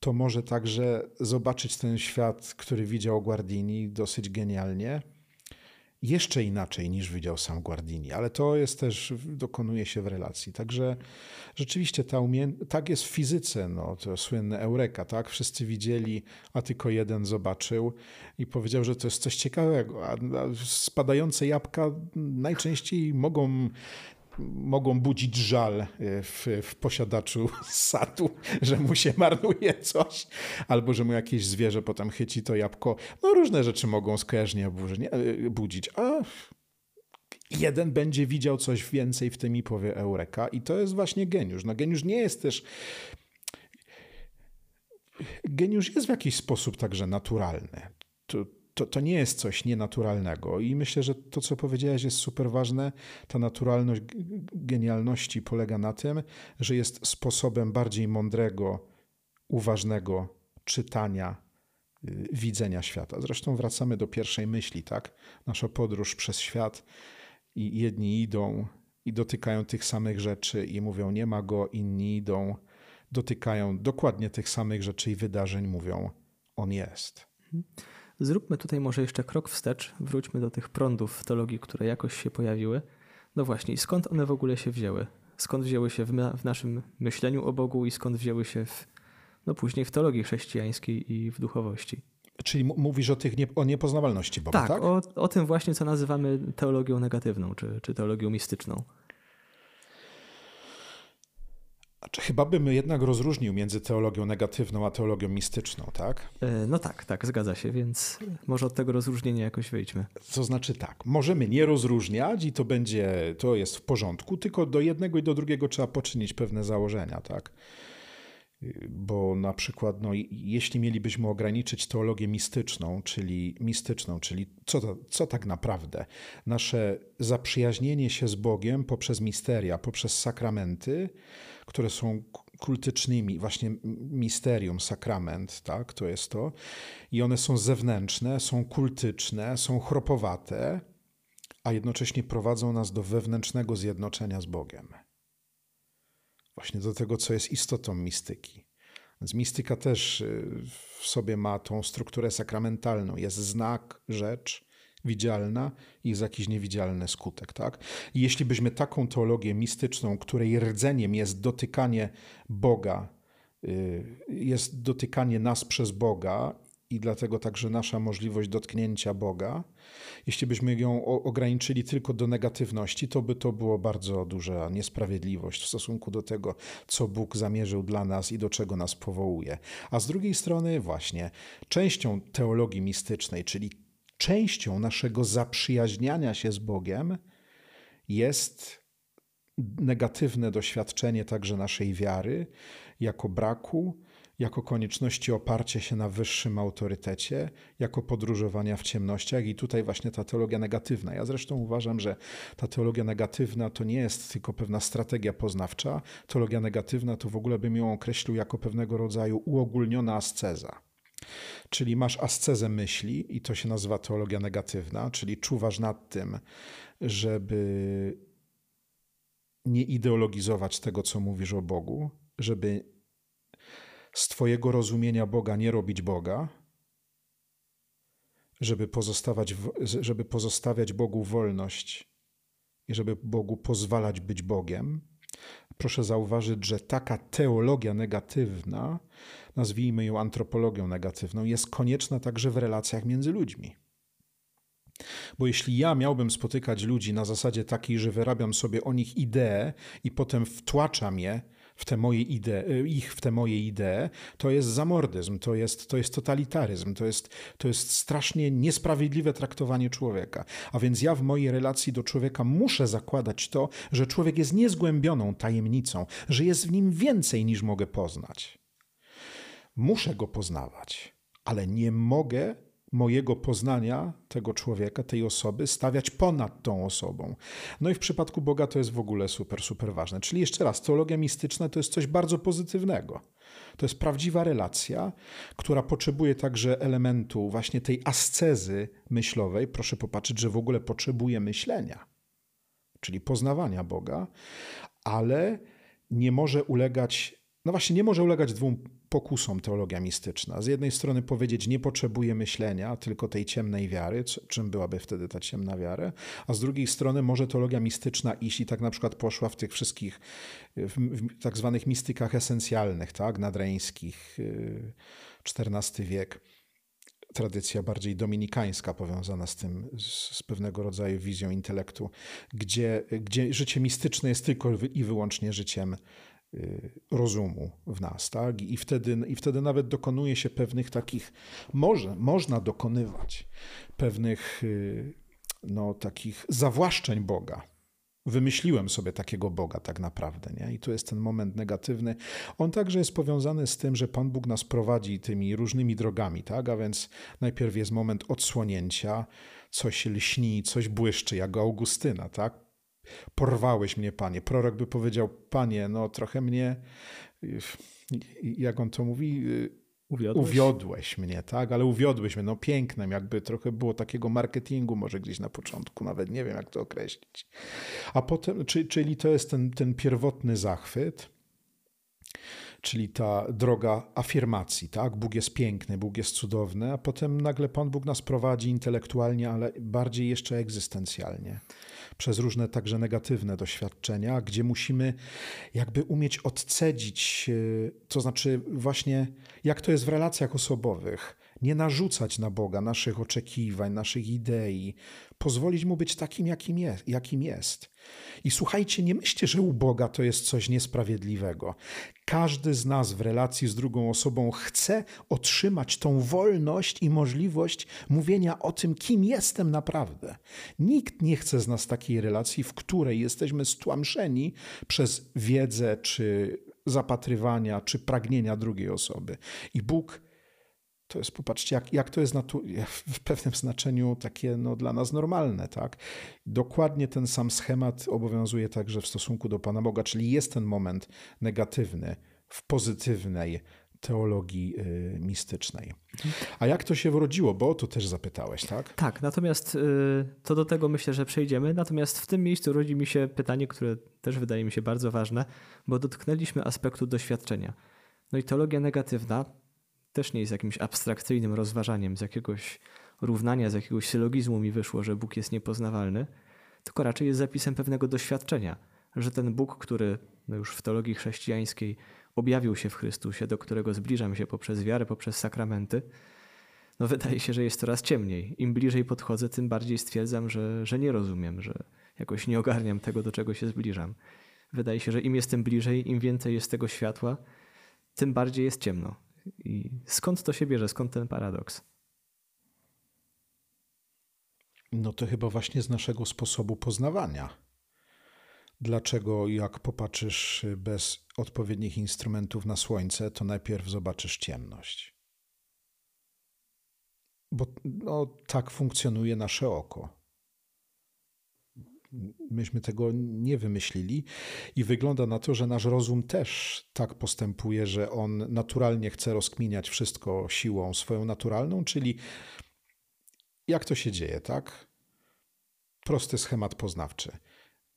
to może także zobaczyć ten świat, który widział Guardini dosyć genialnie jeszcze inaczej niż widział sam Guardini, ale to jest też, dokonuje się w relacji. Także rzeczywiście ta umie... tak jest w fizyce, no, to słynne eureka, tak? Wszyscy widzieli, a tylko jeden zobaczył i powiedział, że to jest coś ciekawego, a spadające jabłka najczęściej mogą mogą budzić żal e, w, w, posiadaczu sadu, że mu się marnuje coś, albo że mu jakieś zwierzę potem chyci to jabłko. No różne rzeczy mogą skojarzenie e, budzić, a jeden będzie widział coś więcej w tym i powie eureka i to jest właśnie geniusz. No geniusz nie jest też... Geniusz jest w jakiś sposób także naturalny. To, to, to nie jest coś nienaturalnego. I myślę, że to, co powiedziałeś, jest super ważne. Ta naturalność genialności polega na tym, że jest sposobem bardziej mądrego, uważnego czytania, y, widzenia świata. Zresztą wracamy do pierwszej myśli, tak? Nasza podróż przez świat i jedni idą i dotykają tych samych rzeczy i mówią nie ma go, inni idą, dotykają dokładnie tych samych rzeczy i wydarzeń, mówią on jest. Zróbmy tutaj może jeszcze krok wstecz, wróćmy do tych prądów w teologii, które jakoś się pojawiły. No właśnie, skąd one w ogóle się wzięły? Skąd wzięły się w, w naszym myśleniu o Bogu i skąd wzięły się w, no później w teologii chrześcijańskiej i w duchowości? Czyli mówisz o, tych nie, o niepoznawalności Boga, tak? Tak, o, o tym właśnie, co nazywamy teologią negatywną, czy, czy teologią mistyczną. Znaczy, chyba bym jednak rozróżnił między teologią negatywną a teologią mistyczną, tak? E, no tak, tak, zgadza się, więc może od tego rozróżnienia jakoś wyjdźmy. To znaczy tak, możemy nie rozróżniać i to będzie, to jest w porządku, tylko do jednego i do drugiego trzeba poczynić pewne założenia, tak? Bo na przykład, no, jeśli mielibyśmy ograniczyć teologię mistyczną, czyli mistyczną, czyli co, to, co tak naprawdę? Nasze zaprzyjaźnienie się z Bogiem poprzez misteria, poprzez sakramenty, które są kultycznymi, właśnie misterium, sakrament, tak, to jest to, i one są zewnętrzne, są kultyczne, są chropowate, a jednocześnie prowadzą nas do wewnętrznego zjednoczenia z Bogiem właśnie do tego, co jest istotą mistyki. Więc mistyka też y, w sobie ma tą strukturę sakramentalną. Jest znak, rzecz widzialna i jest jakiś niewidzialny skutek. Tak? I jeśli byśmy taką teologię mistyczną, której rdzeniem jest dotykanie Boga, y, jest dotykanie nas przez Boga i dlatego także nasza możliwość dotknięcia Boga. Jeśli byśmy ją ograniczyli tylko do negatywności, to by to było bardzo duża niesprawiedliwość w stosunku do tego, co Bóg zamierzył dla nas i do czego nas powołuje. A z drugiej strony, właśnie, częścią teologii mistycznej, czyli częścią naszego zaprzyjaźniania się z Bogiem, jest negatywne doświadczenie także naszej wiary, jako braku, jako konieczności oparcia się na wyższym autorytecie, jako podróżowania w ciemnościach i tutaj właśnie ta teologia negatywna. Ja zresztą uważam, że ta teologia negatywna to nie jest tylko pewna strategia poznawcza. Teologia negatywna to w ogóle bym ją określił jako pewnego rodzaju uogólniona asceza. Czyli masz ascezę myśli i to się nazywa teologia negatywna, czyli czuwasz nad tym, żeby nie ideologizować tego, co mówisz o Bogu, żeby z Twojego rozumienia Boga nie robić Boga, żeby, pozostawać, żeby pozostawiać Bogu wolność i żeby Bogu pozwalać być Bogiem. Proszę zauważyć, że taka teologia negatywna, nazwijmy ją antropologią negatywną, jest konieczna także w relacjach między ludźmi. Bo jeśli ja miałbym spotykać ludzi na zasadzie takiej, że wyrabiam sobie o nich ideę i potem wtłaczam je w te moje idee, ich w te moje idee, to jest zamordyzm, to jest, to jest totalitaryzm, to jest, to jest strasznie niesprawiedliwe traktowanie człowieka. A więc ja w mojej relacji do człowieka muszę zakładać to, że człowiek jest niezgłębioną tajemnicą, że jest w nim więcej niż mogę poznać. Muszę go poznawać, ale nie mogę mojego poznania tego człowieka, tej osoby, stawiać ponad tą osobą. No i w przypadku Boga to jest w ogóle super, super ważne. Czyli jeszcze raz, teologia mistyczna to jest coś bardzo pozytywnego. To jest prawdziwa relacja, która potrzebuje także elementu właśnie tej ascezy myślowej. Proszę popatrzeć, że w ogóle potrzebuje myślenia, czyli poznawania Boga, ale nie może ulegać, no właśnie, nie może ulegać dwóm pokusą teologia mistyczna. Z jednej strony powiedzieć, nie potrzebuje myślenia, tylko tej ciemnej wiary, czym byłaby wtedy ta ciemna wiara, a z drugiej strony może teologia mistyczna iść i tak na przykład poszła w tych wszystkich w, w tak zwanych mistykach esencjalnych, tak, nadreńskich, XIV y, wiek, tradycja bardziej dominikańska powiązana z tym, z pewnego rodzaju wizją intelektu, gdzie, gdzie życie mistyczne jest tylko i wyłącznie życiem Y, rozumu w nas, tak? I wtedy, I wtedy nawet dokonuje się pewnych takich, może, można dokonywać pewnych y, no, takich zawłaszczeń Boga. Wymyśliłem sobie takiego Boga tak naprawdę, nie? I tu jest ten moment negatywny. On także jest powiązany z tym, że Pan Bóg nas prowadzi tymi różnymi drogami, tak? A więc najpierw jest moment odsłonięcia, coś lśni, coś błyszczy, jak Augustyna, tak? Porwałeś mnie, panie. Prorok by powiedział, panie, no trochę mnie, jak on to mówi, Uwiodłeś? Uwiodłeś mnie, tak? Ale uwiodłeś mnie, no pięknym, jakby trochę było takiego marketingu może gdzieś na początku, nawet nie wiem jak to określić. A potem, czyli to jest ten, ten pierwotny zachwyt, czyli ta droga afirmacji, tak? Bóg jest piękny, Bóg jest cudowny, a potem nagle Pan Bóg nas prowadzi intelektualnie, ale bardziej jeszcze egzystencjalnie przez różne także negatywne doświadczenia, gdzie musimy jakby umieć odcedzić, e, to znaczy właśnie jak to jest w relacjach osobowych, nie narzucać na Boga naszych oczekiwań, naszych idei, pozwolić mu być takim, jakim jest. Jakim jest. I słuchajcie, nie myślcie, że u Boga to jest coś niesprawiedliwego. Każdy z nas w relacji z drugą osobą chce otrzymać tą wolność i możliwość mówienia o tym, kim jestem naprawdę. Nikt nie chce z nas takiej relacji, w której jesteśmy stłamszeni przez wiedzę czy zapatrywania czy pragnienia drugiej osoby. I Bóg to jest, popatrzcie, jak, jak to jest w pewnym znaczeniu takie no, dla nas normalne. Tak? Dokładnie ten sam schemat obowiązuje także w stosunku do Pana Boga, czyli jest ten moment negatywny w pozytywnej teologii y, mistycznej. A jak to się wrodziło? Bo to też zapytałeś, tak? Tak, natomiast y, to do tego myślę, że przejdziemy. Natomiast w tym miejscu rodzi mi się pytanie, które też wydaje mi się bardzo ważne, bo dotknęliśmy aspektu doświadczenia. No i teologia negatywna też nie jest jakimś abstrakcyjnym rozważaniem z jakiegoś równania, z jakiegoś sylogizmu mi wyszło, że Bóg jest niepoznawalny, tylko raczej jest zapisem pewnego doświadczenia, że ten Bóg, który no już w teologii chrześcijańskiej objawił się w Chrystusie, do którego zbliżam się poprzez wiarę, poprzez sakramenty, no wydaje się, że jest coraz ciemniej. Im bliżej podchodzę, tym bardziej stwierdzam, że, że nie rozumiem, że jakoś nie ogarniam tego, do czego się zbliżam. Wydaje się, że im jestem bliżej, im więcej jest tego światła, tym bardziej jest ciemno. I skąd to się bierze, skąd ten paradoks? No to chyba właśnie z naszego sposobu poznawania. Dlaczego, jak popatrzysz bez odpowiednich instrumentów na słońce, to najpierw zobaczysz ciemność? Bo no, tak funkcjonuje nasze oko. Myśmy tego nie wymyślili i wygląda na to, że nasz rozum też tak postępuje, że on naturalnie chce rozkminiać wszystko siłą swoją naturalną, czyli jak to się dzieje, tak? Prosty schemat poznawczy.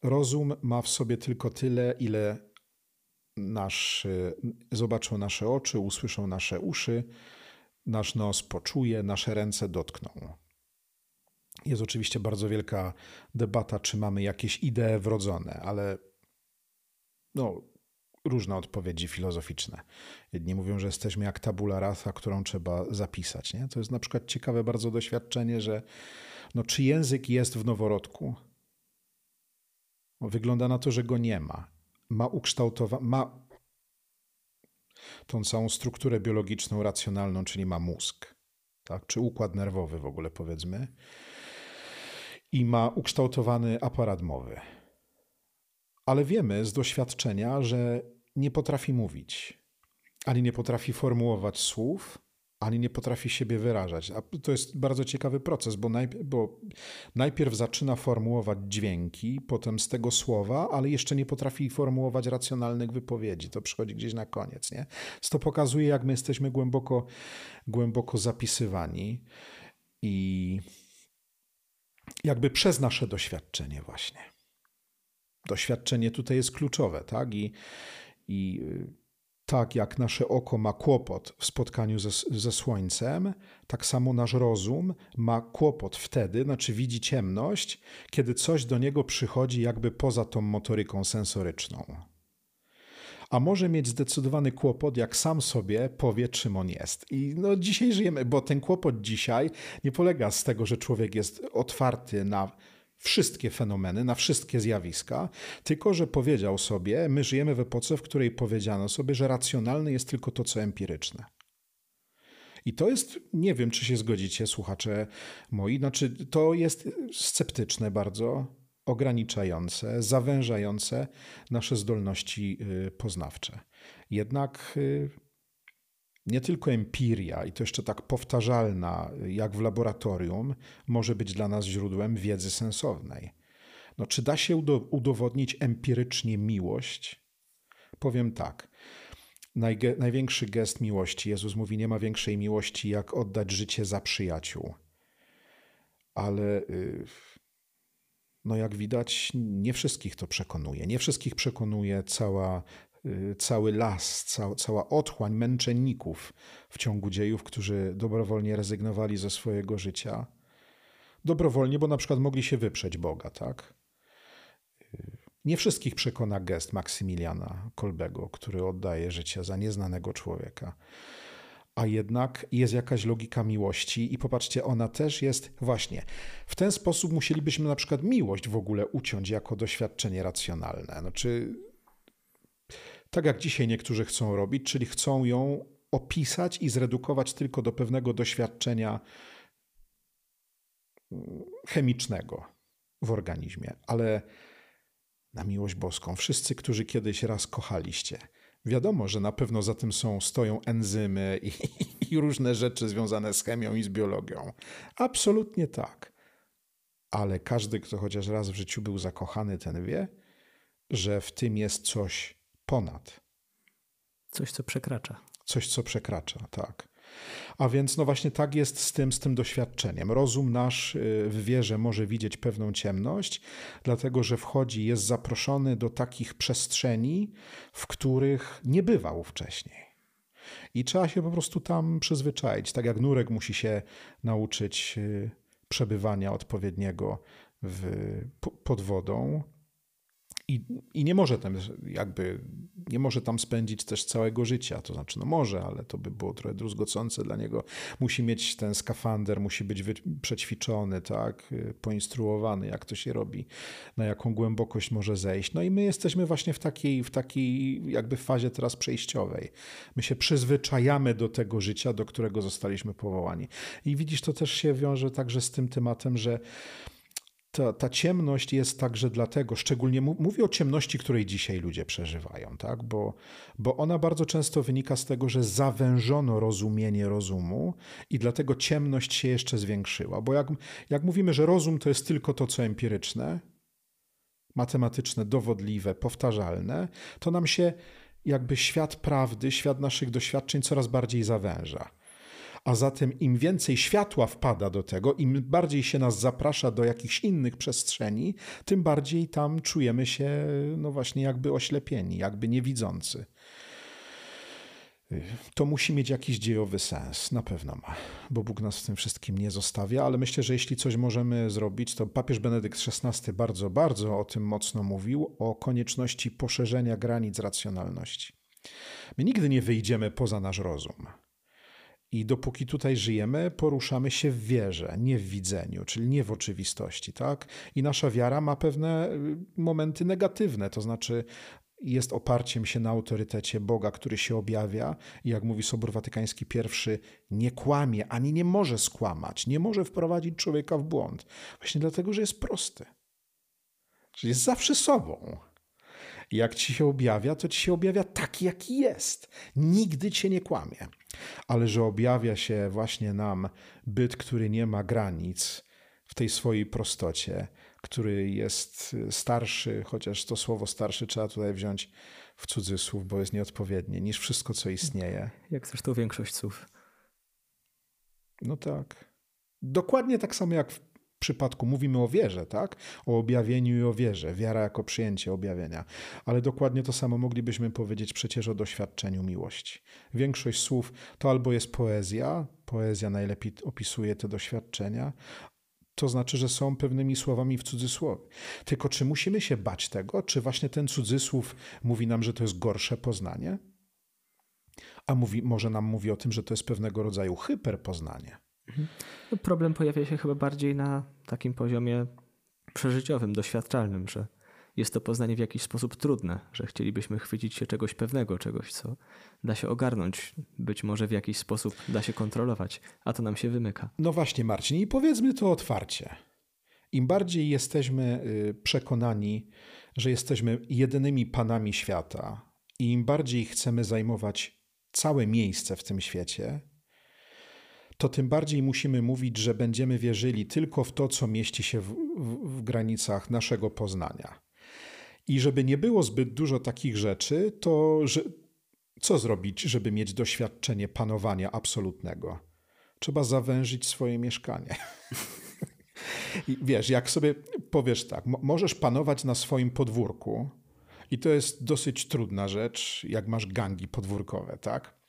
Rozum ma w sobie tylko tyle, ile nasz, zobaczą nasze oczy, usłyszą nasze uszy, nasz nos poczuje, nasze ręce dotkną. Jest oczywiście bardzo wielka debata, czy mamy jakieś idee wrodzone, ale no, różne odpowiedzi filozoficzne. Jedni mówią, że jesteśmy jak tabula rasa, którą trzeba zapisać. Nie? To jest na przykład ciekawe bardzo doświadczenie, że no, czy język jest w noworodku? Wygląda na to, że go nie ma. Ma ukształtowa- ma tą całą strukturę biologiczną, racjonalną, czyli ma mózg, tak? czy układ nerwowy w ogóle powiedzmy i ma ukształtowany aparat mowy. Ale wiemy z doświadczenia, że nie potrafi mówić, ani nie potrafi formułować słów, ani nie potrafi siebie wyrażać. A to jest bardzo ciekawy proces, bo najpierw, bo najpierw zaczyna formułować dźwięki, potem z tego słowa, ale jeszcze nie potrafi formułować racjonalnych wypowiedzi. To przychodzi gdzieś na koniec. Nie? To pokazuje, jak my jesteśmy głęboko, głęboko zapisywani i jakby przez nasze doświadczenie właśnie. Doświadczenie tutaj jest kluczowe, tak? I, i y, tak jak nasze oko ma kłopot w spotkaniu ze, ze słońcem, tak samo nasz rozum ma kłopot wtedy, znaczy widzi ciemność, kiedy coś do niego przychodzi jakby poza tą motoryką sensoryczną a może mieć zdecydowany kłopot, jak sam sobie powie, czym on jest. I no, dzisiaj żyjemy, bo ten kłopot dzisiaj nie polega z tego, że człowiek jest otwarty na wszystkie fenomeny, na wszystkie zjawiska, tylko że powiedział sobie, my żyjemy w epoce, w której powiedziano sobie, że racjonalne jest tylko to, co empiryczne. I to jest, nie wiem, czy się zgodzicie, słuchacze moi, znaczy to jest sceptyczne bardzo, ograniczające, zawężające nasze zdolności y, poznawcze. Jednak y, nie tylko empiria, i to jeszcze tak powtarzalna jak w laboratorium, może być dla nas źródłem wiedzy sensownej. No, czy da się udowodnić empirycznie miłość? Powiem tak. Najge, największy gest miłości, Jezus mówi, nie ma większej miłości, jak oddać życie za przyjaciół. Ale. Yy, no jak widać, nie wszystkich to przekonuje. Nie wszystkich przekonuje cała, y, cały las, cała, otchłań męczenników w ciągu dziejów, którzy dobrowolnie rezygnowali ze swojego życia. Dobrowolnie, bo na przykład mogli się wyprzeć Boga, tak? Y, nie wszystkich przekona gest Maksymiliana Kolbego, który oddaje życie za nieznanego człowieka a jednak jest jakaś logika miłości i popatrzcie, ona też jest właśnie. W ten sposób musielibyśmy na przykład miłość w ogóle uciąć jako doświadczenie racjonalne. Znaczy, tak jak dzisiaj niektórzy chcą robić, czyli chcą ją opisać i zredukować tylko do pewnego doświadczenia chemicznego w organizmie, ale na miłość boską, wszyscy, którzy kiedyś raz kochaliście, Wiadomo, że na pewno za tym są, stoją enzymy i, i różne rzeczy związane z chemią i z biologią. Absolutnie tak. Ale każdy, kto chociaż raz w życiu był zakochany, ten wie, że w tym jest coś ponad. Coś, co przekracza. Coś, co przekracza, tak. A więc no właśnie tak jest z tym, z tym doświadczeniem. Rozum nasz y, w wierze może widzieć pewną ciemność, dlatego że wchodzi, jest zaproszony do takich przestrzeni, w których nie bywał wcześniej. I trzeba się po prostu tam przyzwyczaić. Tak jak nurek musi się nauczyć y, przebywania odpowiedniego w, pod wodą, i, I nie może tam jakby, nie może tam spędzić też całego życia, to znaczy, no może, ale to by było trochę druzgocące dla niego. Musi mieć ten skafander, musi być przećwiczony, tak, poinstruowany, jak to się robi, na jaką głębokość może zejść. No i my jesteśmy właśnie w takiej, w takiej jakby fazie teraz przejściowej. My się przyzwyczajamy do tego życia, do którego zostaliśmy powołani. I widzisz, to też się wiąże także z tym tematem, że ta, ta ciemność jest także dlatego, szczególnie mówię o ciemności, której dzisiaj ludzie przeżywają, tak? bo, bo ona bardzo często wynika z tego, że zawężono rozumienie rozumu i dlatego ciemność się jeszcze zwiększyła. Bo jak, jak mówimy, że rozum to jest tylko to, co empiryczne, matematyczne, dowodliwe, powtarzalne, to nam się jakby świat prawdy, świat naszych doświadczeń coraz bardziej zawęża. A zatem im więcej światła wpada do tego, im bardziej się nas zaprasza do jakichś innych przestrzeni, tym bardziej tam czujemy się, no właśnie, jakby oślepieni, jakby niewidzący. To musi mieć jakiś dziejowy sens, na pewno ma, bo Bóg nas w tym wszystkim nie zostawia, ale myślę, że jeśli coś możemy zrobić, to papież Benedykt XVI bardzo, bardzo o tym mocno mówił, o konieczności poszerzenia granic racjonalności. My nigdy nie wyjdziemy poza nasz rozum. I dopóki tutaj żyjemy, poruszamy się w wierze, nie w widzeniu, czyli nie w oczywistości, tak? I nasza wiara ma pewne y, momenty negatywne, to znaczy jest oparciem się na autorytecie Boga, który się objawia i jak mówi Sobór Watykański I, nie kłamie, ani nie może skłamać, nie może wprowadzić człowieka w błąd. Właśnie dlatego, że jest prosty. Że jest zawsze sobą. Jak ci się objawia, to ci się objawia taki, jaki jest. Nigdy cię nie kłamie ale że objawia się właśnie nam byt, który nie ma granic w tej swojej prostocie, który jest starszy, chociaż to słowo starszy trzeba tutaj wziąć w cudzysłów, bo jest nieodpowiednie, niż wszystko, co istnieje. Jak zresztą większość słów. No tak. Dokładnie tak samo jak w przypadku mówimy o wierze, tak? O objawieniu i o wierze. Wiara jako przyjęcie objawienia. Ale dokładnie to samo moglibyśmy powiedzieć przecież o doświadczeniu miłości. Większość słów to albo jest poezja, poezja najlepiej opisuje te doświadczenia, to znaczy, że są pewnymi słowami w cudzysłowie. Tylko czy musimy się bać tego, czy właśnie ten cudzysłów mówi nam, że to jest gorsze poznanie? A mówi, może nam mówi o tym, że to jest pewnego rodzaju hyperpoznanie. No, problem pojawia się chyba bardziej na takim poziomie przeżyciowym, doświadczalnym, że jest to poznanie w jakiś sposób trudne, że chcielibyśmy chwycić się czegoś pewnego, czegoś, co da się ogarnąć, być może w jakiś sposób da się kontrolować, a to nam się wymyka. No właśnie, Marcin, i powiedzmy to otwarcie. Im bardziej jesteśmy y, przekonani, że jesteśmy jedynymi panami świata, i im bardziej chcemy zajmować całe miejsce w tym świecie, to tym bardziej musimy mówić, że będziemy wierzyli tylko w to, co mieści się w, w, w granicach naszego poznania. I żeby nie było zbyt dużo takich rzeczy, to że, co zrobić, żeby mieć doświadczenie panowania absolutnego? Trzeba zawężyć swoje mieszkanie. I wiesz, jak sobie powiesz tak, możesz panować na swoim podwórku, i to jest dosyć trudna rzecz, jak masz gangi podwórkowe, tak?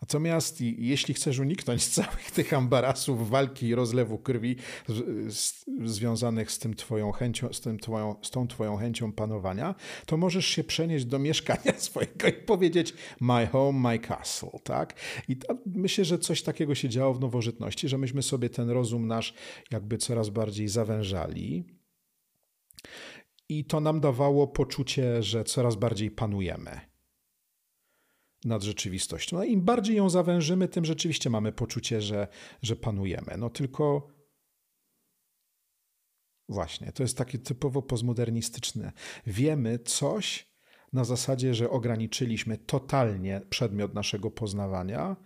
Natomiast jeśli chcesz uniknąć całych tych ambarasów, walki i rozlewu krwi z, z, związanych z, tym twoją chęcią, z, tym twoją, z tą twoją chęcią panowania, to możesz się przenieść do mieszkania swojego i powiedzieć my home, my castle, tak? I myślę, że coś takiego się działo w nowożytności, że myśmy sobie ten rozum nasz jakby coraz bardziej zawężali. I to nam dawało poczucie, że coraz bardziej panujemy nad rzeczywistością. No, Im bardziej ją zawężymy, tym rzeczywiście mamy poczucie, że, że panujemy. No tylko właśnie, to jest takie typowo postmodernistyczne. Wiemy coś, na zasadzie, że ograniczyliśmy totalnie przedmiot naszego poznawania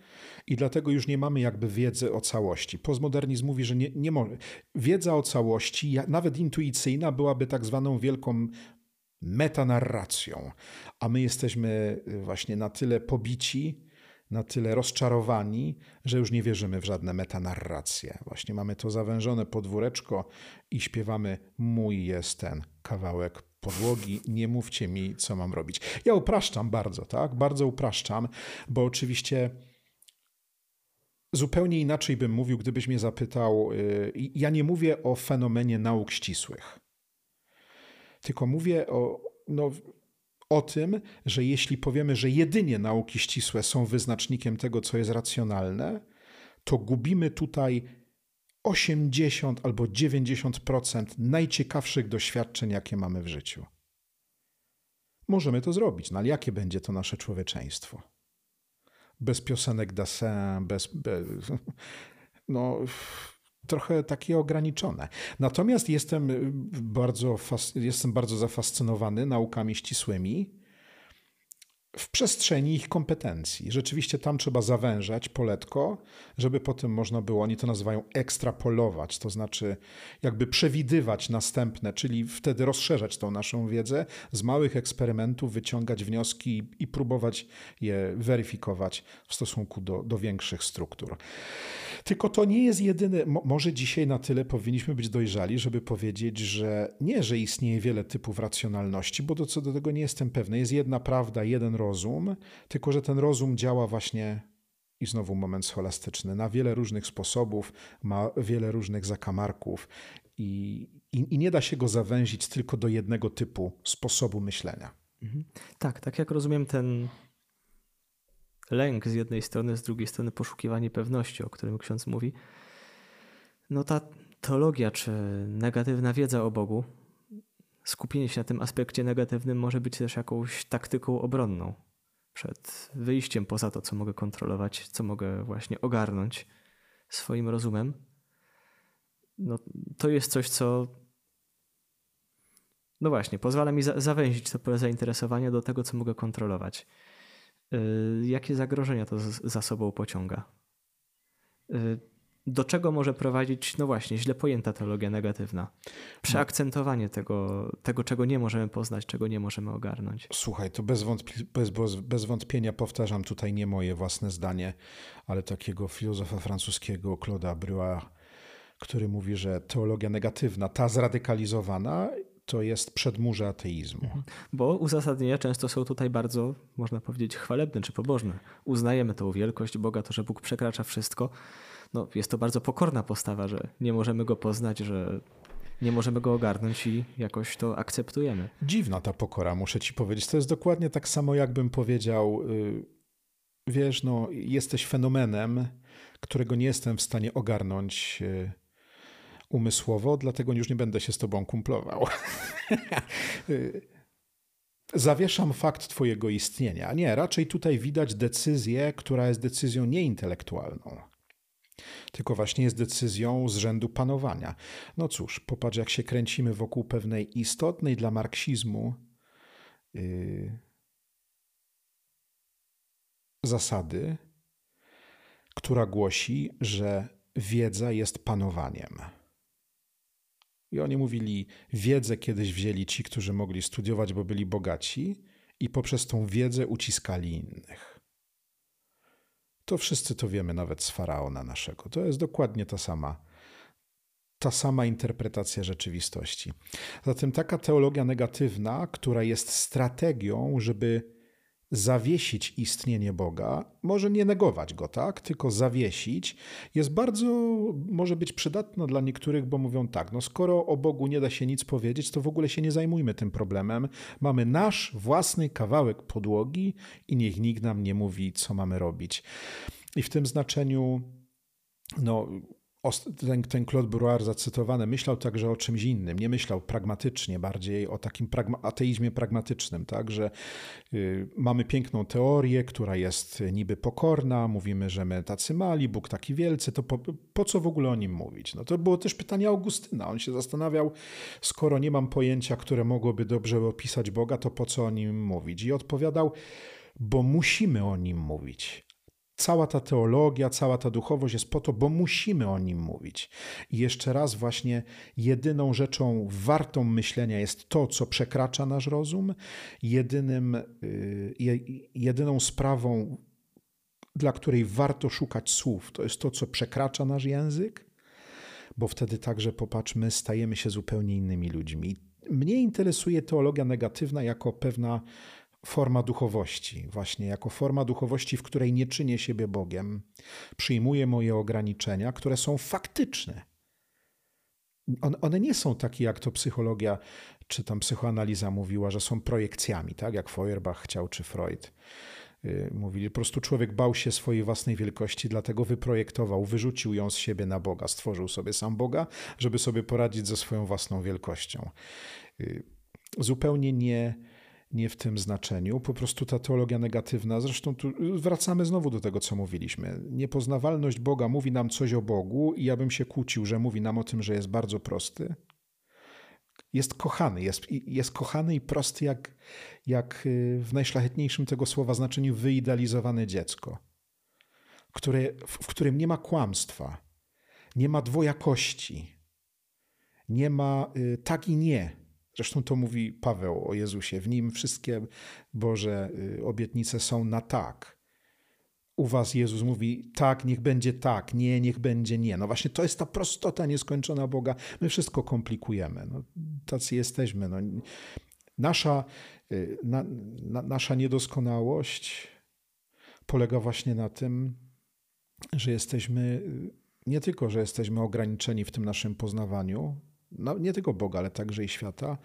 i dlatego już nie mamy jakby wiedzy o całości. Postmodernizm mówi, że nie, nie może. Wiedza o całości, nawet intuicyjna, byłaby tak zwaną wielką metanarracją, a my jesteśmy właśnie na tyle pobici, na tyle rozczarowani, że już nie wierzymy w żadne metanarracje. Właśnie mamy to zawężone podwóreczko i śpiewamy mój jest ten kawałek podłogi, nie mówcie mi, co mam robić. Ja upraszczam bardzo, tak? Bardzo upraszczam, bo oczywiście zupełnie inaczej bym mówił, gdybyś mnie zapytał. Y, ja nie mówię o fenomenie nauk ścisłych, tylko mówię o, no, o tym, że jeśli powiemy, że jedynie nauki ścisłe są wyznacznikiem tego, co jest racjonalne, to gubimy tutaj 80 albo 90% najciekawszych doświadczeń, jakie mamy w życiu. Możemy to zrobić, no ale jakie będzie to nasze człowieczeństwo? Bez piosenek Dassin, bez, bez no, trochę takie ograniczone. Natomiast jestem bardzo, jestem bardzo zafascynowany naukami ścisłymi w przestrzeni ich kompetencji. Rzeczywiście tam trzeba zawężać poletko, żeby potem można było, oni to nazywają ekstrapolować, to znaczy jakby przewidywać następne, czyli wtedy rozszerzać tą naszą wiedzę, z małych eksperymentów wyciągać wnioski i próbować je weryfikować w stosunku do, do większych struktur. Tylko to nie jest jedyny, może dzisiaj na tyle powinniśmy być dojrzali, żeby powiedzieć, że nie, że istnieje wiele typów racjonalności, bo do co do tego nie jestem pewny. Jest jedna prawda, jeden rozum, tylko że ten rozum działa właśnie i znowu moment scholastyczny, na wiele różnych sposobów, ma wiele różnych zakamarków i, i, i nie da się go zawęzić tylko do jednego typu sposobu myślenia. Mhm. Tak, tak jak rozumiem ten lęk z jednej strony, z drugiej strony poszukiwanie pewności, o którym ksiądz mówi. No ta teologia czy negatywna wiedza o Bogu, skupienie się na tym aspekcie negatywnym może być też jakąś taktyką obronną przed wyjściem poza to, co mogę kontrolować, co mogę właśnie ogarnąć swoim rozumem. No, to jest coś, co no właśnie, pozwala mi za zawęzić to pole zainteresowania do tego, co mogę kontrolować. Y, jakie zagrożenia to za sobą pociąga. Y, do czego może prowadzić, no właśnie, źle pojęta teologia negatywna? Przeakcentowanie tego, tego, czego nie możemy poznać, czego nie możemy ogarnąć. Słuchaj, to bez, wątpi bez, bez wątpienia powtarzam tutaj nie moje własne zdanie, ale takiego filozofa francuskiego Claude'a Brua, który mówi, że teologia negatywna, ta zradykalizowana, to jest przedmurze ateizmu. Mhm. Bo uzasadnienia często są tutaj bardzo, można powiedzieć, chwalebne czy pobożne. Uznajemy tą wielkość Boga, to, że Bóg przekracza wszystko. No, jest to bardzo pokorna postawa, że nie możemy go poznać, że nie możemy go ogarnąć i jakoś to akceptujemy. Dziwna ta pokora, muszę ci powiedzieć. To jest dokładnie tak samo, jakbym powiedział, yy, wiesz, no, jesteś fenomenem, którego nie jestem w stanie ogarnąć. Yy, umysłowo, dlatego już nie będę się z tobą kumplował. Zawieszam fakt twojego istnienia. Nie, raczej tutaj widać decyzję, która jest decyzją nieintelektualną, tylko właśnie jest decyzją z rzędu panowania. No cóż, popatrz, jak się kręcimy wokół pewnej istotnej dla marksizmu yy, zasady, która głosi, że wiedza jest panowaniem. I oni mówili, wiedzę kiedyś wzięli ci, którzy mogli studiować, bo byli bogaci, i poprzez tą wiedzę uciskali innych. To wszyscy to wiemy, nawet z faraona naszego. To jest dokładnie ta sama, ta sama interpretacja rzeczywistości. Zatem taka teologia negatywna, która jest strategią, żeby zawiesić istnienie Boga, może nie negować go, tak, tylko zawiesić, jest bardzo, może być przydatna dla niektórych, bo mówią tak, no skoro o Bogu nie da się nic powiedzieć, to w ogóle się nie zajmujmy tym problemem. Mamy nasz własny kawałek podłogi i niech nikt nam nie mówi, co mamy robić. I w tym znaczeniu, no, ten, ten Claude Brouard zacytowany myślał także o czymś innym. Nie myślał pragmatycznie, bardziej o takim pragma ateizmie pragmatycznym, tak, że y, mamy piękną teorię, która jest niby pokorna, mówimy, że my tacy mali, Bóg taki wielcy, to po, po co w ogóle o nim mówić? No to było też pytanie Augustyna. On się zastanawiał, skoro nie mam pojęcia, które mogłoby dobrze opisać Boga, to po co o nim mówić? I odpowiadał, bo musimy o nim mówić. Cała ta teologia, cała ta duchowość jest po to, bo musimy o nim mówić. I jeszcze raz, właśnie jedyną rzeczą wartą myślenia jest to, co przekracza nasz rozum. Jedynym, y, jedyną sprawą, dla której warto szukać słów, to jest to, co przekracza nasz język, bo wtedy także, popatrzmy, stajemy się zupełnie innymi ludźmi. Mnie interesuje teologia negatywna jako pewna forma duchowości, właśnie jako forma duchowości, w której nie czynię siebie Bogiem, przyjmuję moje ograniczenia, które są faktyczne. One nie są takie, jak to psychologia czy tam psychoanaliza mówiła, że są projekcjami, tak jak Feuerbach chciał czy Freud. Y, mówili, po prostu człowiek bał się swojej własnej wielkości, dlatego wyprojektował, wyrzucił ją z siebie na Boga, stworzył sobie sam Boga, żeby sobie poradzić ze swoją własną wielkością. Y, zupełnie nie, nie w tym znaczeniu. Po prostu ta teologia negatywna, zresztą tu wracamy znowu do tego, co mówiliśmy. Niepoznawalność Boga mówi nam coś o Bogu i ja bym się kłócił, że mówi nam o tym, że jest bardzo prosty. Jest kochany, jest, jest kochany i prosty jak, jak y, w najszlachetniejszym tego słowa znaczeniu wyidealizowane dziecko, które, w którym nie ma kłamstwa, nie ma dwojakości, nie ma y, tak i nie Zresztą to mówi Paweł o Jezusie. W nim wszystkie Boże y, obietnice są na tak. U was Jezus mówi tak, niech będzie tak, nie, niech będzie nie. No właśnie to jest ta prostota nieskończona Boga. My wszystko komplikujemy. No, tacy jesteśmy. No, nasza, y, na, na, nasza niedoskonałość polega właśnie na tym, że jesteśmy y, nie tylko, że jesteśmy ograniczeni w tym naszym poznawaniu, no, nie tylko Boga, ale także i świata,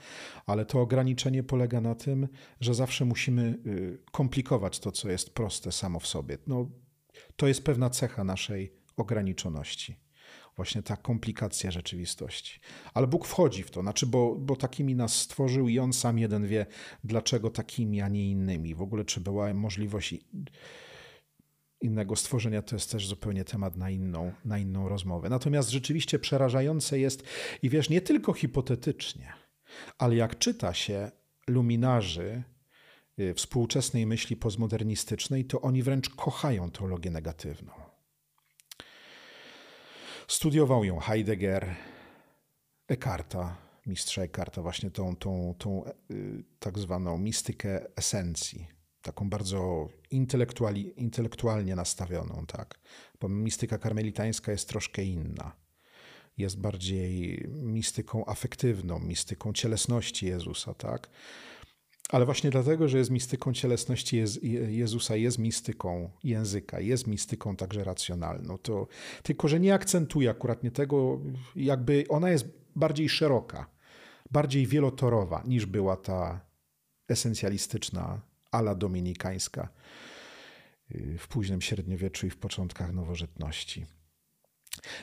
ale to ograniczenie polega na tym, że zawsze musimy y, komplikować to, co jest proste samo w sobie. No, to jest pewna cecha naszej ograniczoności. Właśnie ta komplikacja rzeczywistości. Ale Bóg wchodzi w to, znaczy, bo, bo takimi nas stworzył i On sam jeden wie, dlaczego takimi, a nie innymi. W ogóle, czy była możliwość innego stworzenia, to jest też zupełnie temat na inną, na inną rozmowę. Natomiast rzeczywiście przerażające jest, i wiesz, nie tylko hipotetycznie, ale jak czyta się luminarzy y, współczesnej myśli postmodernistycznej, to oni wręcz kochają teologię negatywną. Studiował ją Heidegger, Eckharta, mistrza Eckharta, właśnie tą, tą, tą y, tak zwaną mistykę esencji taką bardzo intelektualnie nastawioną, tak. Bo mistyka karmelitańska jest troszkę inna. Jest bardziej mistyką afektywną, mistyką cielesności Jezusa, tak. Ale właśnie dlatego, że jest mistyką cielesności Jezusa, jest mistyką języka, jest mistyką także racjonalną. To, tylko, że nie akcentuje akurat nie tego, jakby ona jest bardziej szeroka, bardziej wielotorowa niż była ta esencjalistyczna ala dominikańska y, w późnym średniowieczu i w początkach nowożytności.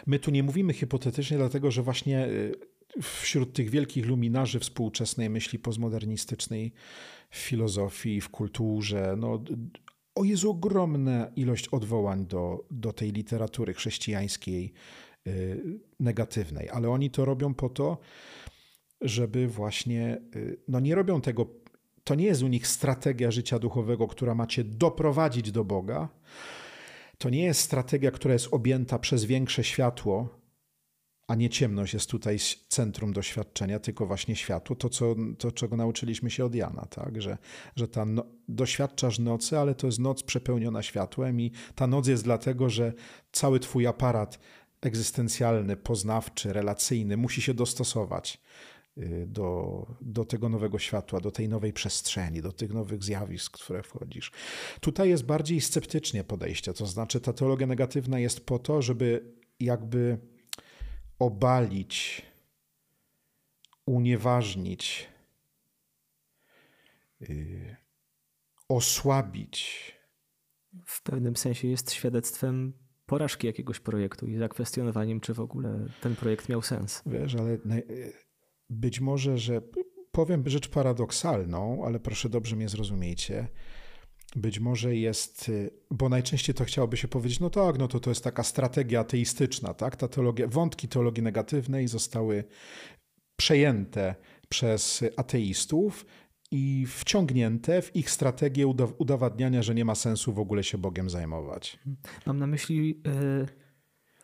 My tu nie mówimy hipotetycznie, dlatego że właśnie y, wśród tych wielkich luminarzy współczesnej myśli postmodernistycznej, w filozofii, w kulturze, no, o jest ogromna ilość odwołań do, do tej literatury chrześcijańskiej y, negatywnej, ale oni to robią po to, żeby właśnie, no nie robią tego to nie jest u nich strategia życia duchowego, która macie doprowadzić do Boga. To nie jest strategia, która jest objęta przez większe światło, a nie ciemność jest tutaj centrum doświadczenia, tylko właśnie światło, to, co, to czego nauczyliśmy się od Jana, tak? że, że ta no, doświadczasz nocy, ale to jest noc przepełniona światłem i ta noc jest dlatego, że cały twój aparat egzystencjalny, poznawczy, relacyjny musi się dostosować do, do tego nowego światła, do tej nowej przestrzeni, do tych nowych zjawisk, w które wchodzisz. Tutaj jest bardziej sceptycznie podejście, to znaczy ta teologia negatywna jest po to, żeby jakby obalić, unieważnić, yy, osłabić. W pewnym sensie jest świadectwem porażki jakiegoś projektu i zakwestionowaniem, czy w ogóle ten projekt miał sens. Wiesz, ale być może, że powiem rzecz paradoksalną, ale proszę dobrze mnie zrozumiejcie. Być może jest, bo najczęściej to chciałoby się powiedzieć, no tak, no to to jest taka strategia ateistyczna, tak? Ta teologia, wątki teologii negatywnej zostały przejęte przez ateistów i wciągnięte w ich strategię udowadniania, że nie ma sensu w ogóle się Bogiem zajmować. Mam na myśli yy,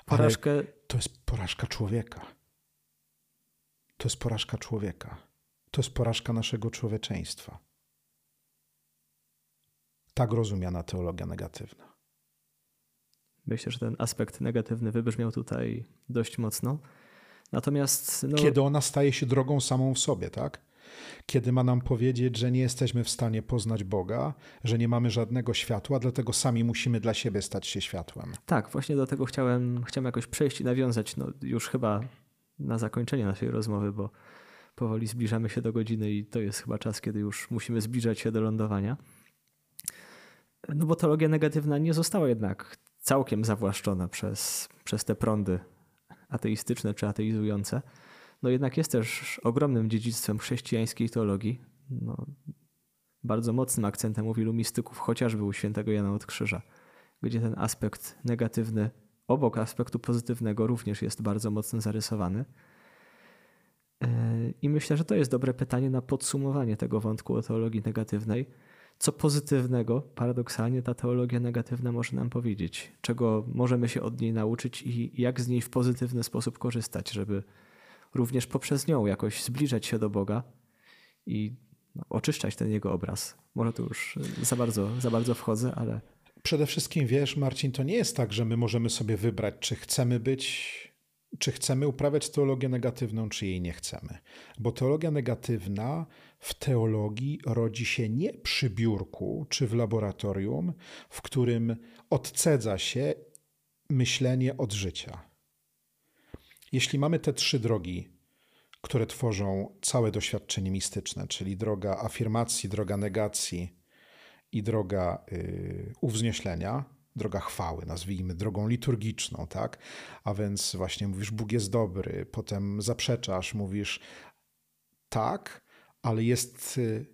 porażkę. Ale to jest porażka człowieka. To jest porażka człowieka. To jest porażka naszego człowieczeństwa. Tak rozumiana teologia negatywna. Myślę, że ten aspekt negatywny wybrzmiał tutaj dość mocno. Natomiast. No... Kiedy ona staje się drogą samą w sobie, tak? Kiedy ma nam powiedzieć, że nie jesteśmy w stanie poznać Boga, że nie mamy żadnego światła, dlatego sami musimy dla siebie stać się światłem. Tak, właśnie do tego chciałem, chciałem jakoś przejść i nawiązać. No, już chyba na zakończenie naszej rozmowy, bo powoli zbliżamy się do godziny i to jest chyba czas, kiedy już musimy zbliżać się do lądowania. No bo teologia negatywna nie została jednak całkiem zawłaszczona przez, przez te prądy ateistyczne czy ateizujące. No jednak jest też ogromnym dziedzictwem chrześcijańskiej teologii. No, bardzo mocnym akcentem u wielu mistyków, chociażby u świętego Jana od Krzyża, gdzie ten aspekt negatywny obok aspektu pozytywnego również jest bardzo mocno zarysowany. E, I myślę, że to jest dobre pytanie na podsumowanie tego wątku o teologii negatywnej. Co pozytywnego, paradoksalnie, ta teologia negatywna może nam powiedzieć? Czego możemy się od niej nauczyć i jak z niej w pozytywny sposób korzystać, żeby również poprzez nią jakoś zbliżać się do Boga i no, oczyszczać ten jego obraz. Może tu już za bardzo, za bardzo wchodzę, ale. Przede wszystkim wiesz, Marcin, to nie jest tak, że my możemy sobie wybrać, czy chcemy być, czy chcemy uprawiać teologię negatywną, czy jej nie chcemy. Bo teologia negatywna w teologii rodzi się nie przy biurku czy w laboratorium, w którym odcedza się myślenie od życia. Jeśli mamy te trzy drogi, które tworzą całe doświadczenie mistyczne, czyli droga afirmacji, droga negacji i droga yy, uwznieślenia, droga chwały, nazwijmy drogą liturgiczną, tak? A więc właśnie mówisz, Bóg jest dobry, potem zaprzeczasz, mówisz tak, ale jest y,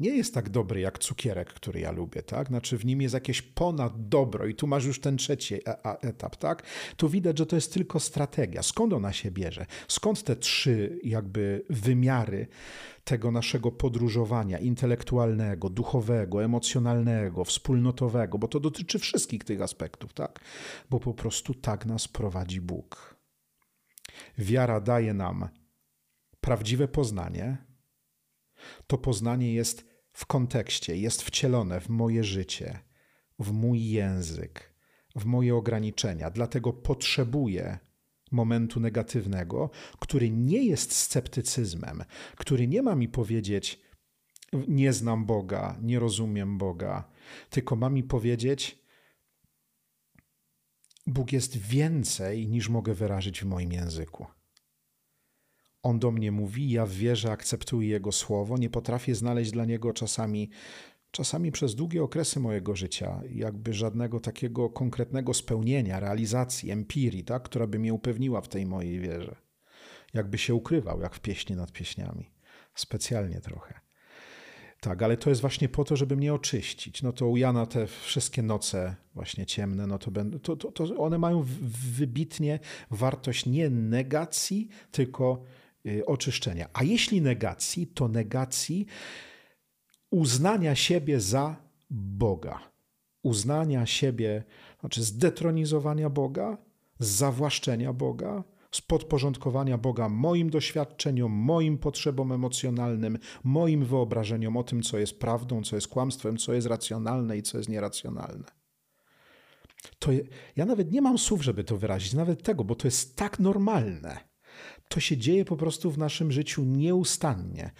nie jest tak dobry jak cukierek, który ja lubię, tak? Znaczy w nim jest jakieś ponad dobro i tu masz już ten trzeci e, etap, tak? Tu widać, że to jest tylko strategia. Skąd ona się bierze? Skąd te trzy jakby wymiary tego naszego podróżowania intelektualnego, duchowego, emocjonalnego, wspólnotowego, bo to dotyczy wszystkich tych aspektów, tak? Bo po prostu tak nas prowadzi Bóg. Wiara daje nam prawdziwe poznanie, to poznanie jest w kontekście, jest wcielone w moje życie, w mój język, w moje ograniczenia. Dlatego potrzebuję momentu negatywnego, który nie jest sceptycyzmem, który nie ma mi powiedzieć, nie znam Boga, nie rozumiem Boga, tylko ma mi powiedzieć, Bóg jest więcej niż mogę wyrazić w moim języku. On do mnie mówi, ja w wierze akceptuję Jego słowo, nie potrafię znaleźć dla Niego czasami, czasami przez długie okresy mojego życia, jakby żadnego takiego konkretnego spełnienia, realizacji, empirii, tak, która by mnie upewniła w tej mojej wierze. Jakby się ukrywał, jak w pieśni nad pieśniami. Specjalnie trochę. Tak, ale to jest właśnie po to, żeby mnie oczyścić. No to u Jana te wszystkie noce właśnie ciemne, no to, będą, to, to, to one mają wybitnie wartość nie negacji, tylko oczyszczenia. A jeśli negacji, to negacji uznania siebie za Boga. Uznania siebie, znaczy zdetronizowania Boga, zawłaszczenia Boga, z podporządkowania Boga moim doświadczeniom, moim potrzebom emocjonalnym, moim wyobrażeniom o tym, co jest prawdą, co jest kłamstwem, co jest racjonalne i co jest nieracjonalne. To ja nawet nie mam słów, żeby to wyrazić, nawet tego, bo to jest tak normalne to się dzieje po prostu w naszym życiu nieustannie.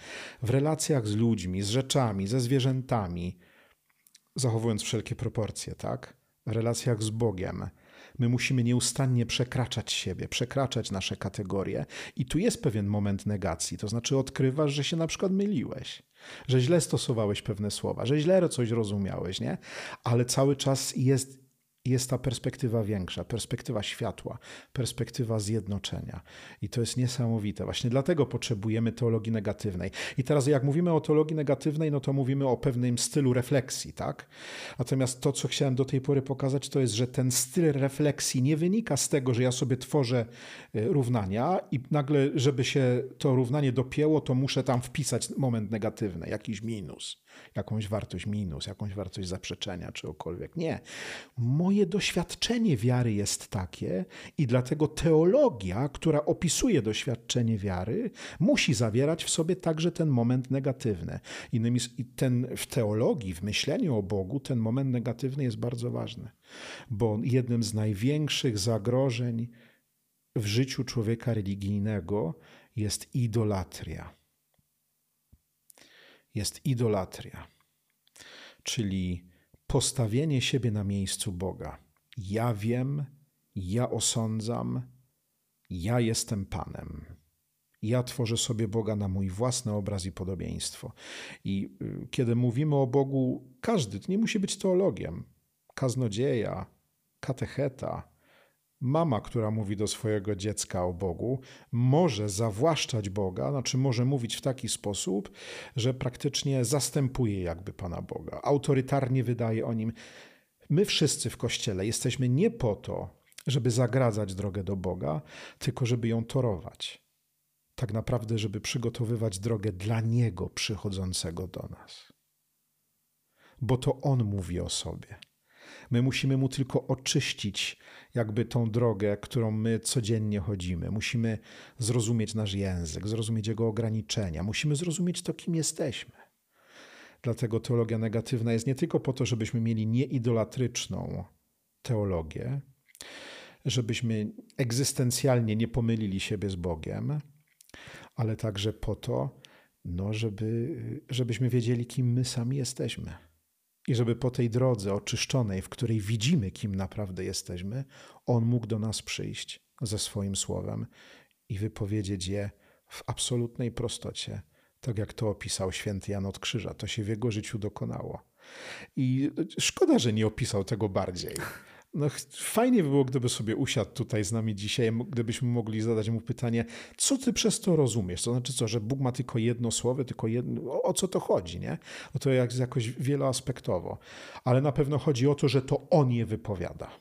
W relacjach z ludźmi, z rzeczami, ze zwierzętami, zachowując wszelkie proporcje, tak? W relacjach z Bogiem. My musimy nieustannie przekraczać siebie, przekraczać nasze kategorie. I tu jest pewien moment negacji, to znaczy odkrywasz, że się na przykład myliłeś, że źle stosowałeś pewne słowa, że źle coś rozumiałeś, nie? Ale cały czas jest jest ta perspektywa większa, perspektywa światła, perspektywa zjednoczenia. I to jest niesamowite. Właśnie dlatego potrzebujemy teologii negatywnej. I teraz, jak mówimy o teologii negatywnej, no to mówimy o pewnym stylu refleksji, tak? Natomiast to, co chciałem do tej pory pokazać, to jest, że ten styl refleksji nie wynika z tego, że ja sobie tworzę e, równania i nagle, żeby się to równanie dopięło, to muszę tam wpisać moment negatywny, jakiś minus, jakąś wartość minus, jakąś wartość zaprzeczenia, czegokolwiek. Nie moje doświadczenie wiary jest takie i dlatego teologia, która opisuje doświadczenie wiary, musi zawierać w sobie także ten moment negatywny. Innymi ten w teologii, w myśleniu o Bogu, ten moment negatywny jest bardzo ważny, bo jednym z największych zagrożeń w życiu człowieka religijnego jest idolatria. Jest idolatria, czyli postawienie siebie na miejscu Boga. Ja wiem, ja osądzam, ja jestem Panem. Ja tworzę sobie Boga na mój własny obraz i podobieństwo. I y, kiedy mówimy o Bogu, każdy, nie musi być teologiem, kaznodzieja, katecheta, mama, która mówi do swojego dziecka o Bogu, może zawłaszczać Boga, znaczy może mówić w taki sposób, że praktycznie zastępuje jakby Pana Boga, autorytarnie wydaje o nim. My wszyscy w Kościele jesteśmy nie po to, żeby zagradzać drogę do Boga, tylko żeby ją torować. Tak naprawdę, żeby przygotowywać drogę dla Niego przychodzącego do nas. Bo to On mówi o sobie. My musimy mu tylko oczyścić jakby tą drogę, którą my codziennie chodzimy. Musimy zrozumieć nasz język, zrozumieć jego ograniczenia, musimy zrozumieć to, kim jesteśmy. Dlatego teologia negatywna jest nie tylko po to, żebyśmy mieli nieidołatryczną teologię, żebyśmy egzystencjalnie nie pomylili siebie z Bogiem, ale także po to, no, żeby, żebyśmy wiedzieli, kim my sami jesteśmy. I żeby po tej drodze oczyszczonej, w której widzimy, kim naprawdę jesteśmy, On mógł do nas przyjść ze swoim słowem i wypowiedzieć je w absolutnej prostocie, tak jak to opisał święty Jan od Krzyża. To się w jego życiu dokonało. I szkoda, że nie opisał tego bardziej. No, fajnie by było, gdyby sobie usiadł tutaj z nami dzisiaj, gdybyśmy mogli zadać mu pytanie, co ty przez to rozumiesz? To znaczy co, że Bóg ma tylko jedno słowo, tylko jedno, o, o co to chodzi, nie? No to jest jakoś wieloaspektowo. Ale na pewno chodzi o to, że to On je wypowiada.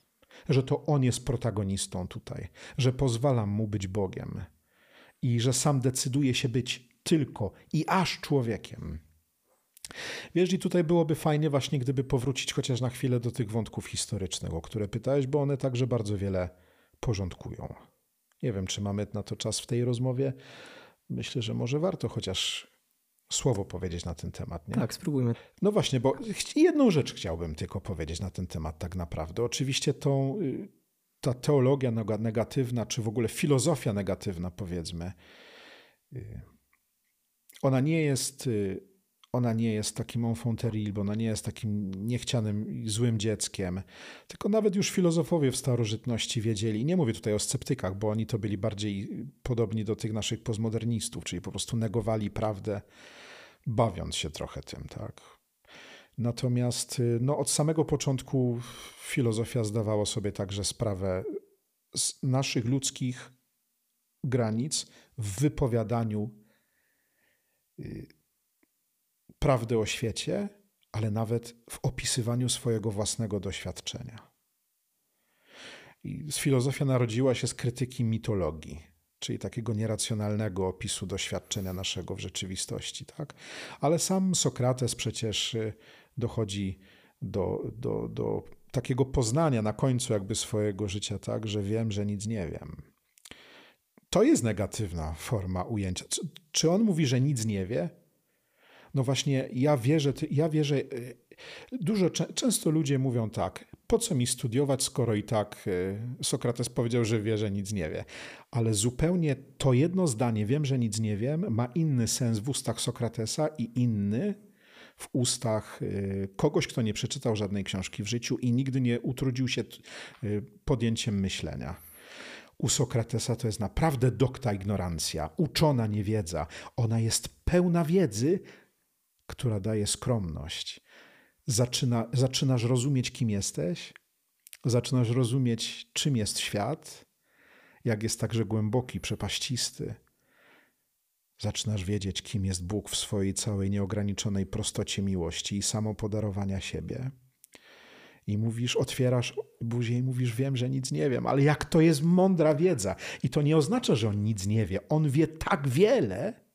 Że to On jest protagonistą tutaj. Że pozwalam Mu być Bogiem. I że sam decyduje się być tylko i aż człowiekiem. Wiesz, i tutaj byłoby fajnie właśnie, gdyby powrócić chociaż na chwilę do tych wątków historycznych, o które pytałeś, bo one także bardzo wiele porządkują. Nie wiem, czy mamy na to czas w tej rozmowie. Myślę, że może warto chociaż słowo powiedzieć na ten temat. Nie? Tak, spróbujmy. No właśnie, bo jedną rzecz chciałbym tylko powiedzieć na ten temat tak naprawdę. Oczywiście tą, y, ta teologia negatywna, czy w ogóle filozofia negatywna, powiedzmy, y, ona nie jest y, ona nie jest takim enfant terrible, ona nie jest takim niechcianym złym dzieckiem. Tylko nawet już filozofowie w starożytności wiedzieli, nie mówię tutaj o sceptykach, bo oni to byli bardziej podobni do tych naszych postmodernistów, czyli po prostu negowali prawdę, bawiąc się trochę tym, tak. Natomiast no, od samego początku filozofia zdawała sobie także sprawę z naszych ludzkich granic w wypowiadaniu y, prawdy o świecie, ale nawet w opisywaniu swojego własnego doświadczenia. I filozofia narodziła się z krytyki mitologii, czyli takiego nieracjonalnego opisu doświadczenia naszego w rzeczywistości. Tak? Ale sam Sokrates przecież y, dochodzi do, do, do takiego poznania na końcu jakby swojego życia, tak, że wiem, że nic nie wiem. To jest negatywna forma ujęcia. Czy on mówi, że nic nie wie? No właśnie, ja wierzę, ja wierzę, y, dużo, często ludzie mówią tak, po co mi studiować, skoro i tak y, Sokrates powiedział, że wie, że nic nie wie. Ale zupełnie to jedno zdanie, wiem, że nic nie wiem, ma inny sens w ustach Sokratesa i inny w ustach y, kogoś, kto nie przeczytał żadnej książki w życiu i nigdy nie utrudził się podjęciem myślenia. U Sokratesa to jest naprawdę dokta ignorancja, uczona niewiedza. Ona jest pełna wiedzy, która daje skromność. Zaczyna, zaczynasz rozumieć, kim jesteś, Zaczynasz rozumieć, czym jest świat, jak jest także głęboki, przepaścisty. Zaczynasz wiedzieć, kim jest Bóg w swojej całej nieograniczonej prostocie miłości i samopodarowania siebie. I mówisz, otwierasz buzię i mówisz, wiem, że nic nie wiem, ale jak to jest mądra wiedza. I to nie oznacza, że on nic nie wie. On wie tak wiele,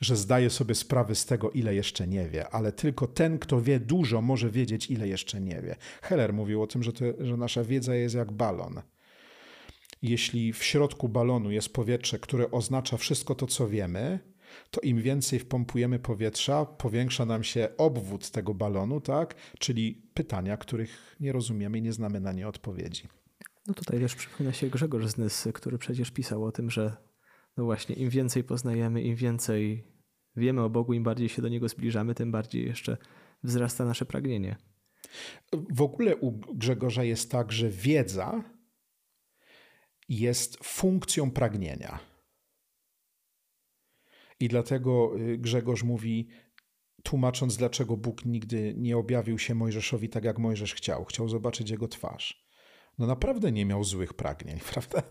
że zdaje sobie sprawę z tego, ile jeszcze nie wie, ale tylko ten, kto wie dużo, może wiedzieć, ile jeszcze nie wie. Heller mówił o tym, że, to, że nasza wiedza jest jak balon. Jeśli w środku balonu jest powietrze, które oznacza wszystko to, co wiemy, to im więcej wpompujemy powietrza, powiększa nam się obwód tego balonu, tak? Czyli pytania, których nie rozumiemy i nie znamy na nie odpowiedzi. No tutaj też przypomina się Grzegorz z Nysy, który przecież pisał o tym, że no właśnie, im więcej poznajemy, im więcej wiemy o Bogu, im bardziej się do Niego zbliżamy, tym bardziej jeszcze wzrasta nasze pragnienie. W ogóle u Grzegorza jest tak, że wiedza jest funkcją pragnienia. I dlatego y, Grzegorz mówi, tłumacząc, dlaczego Bóg nigdy nie objawił się Mojżeszowi tak, jak Mojżesz chciał. Chciał zobaczyć jego twarz. No naprawdę nie miał złych pragnień, prawda?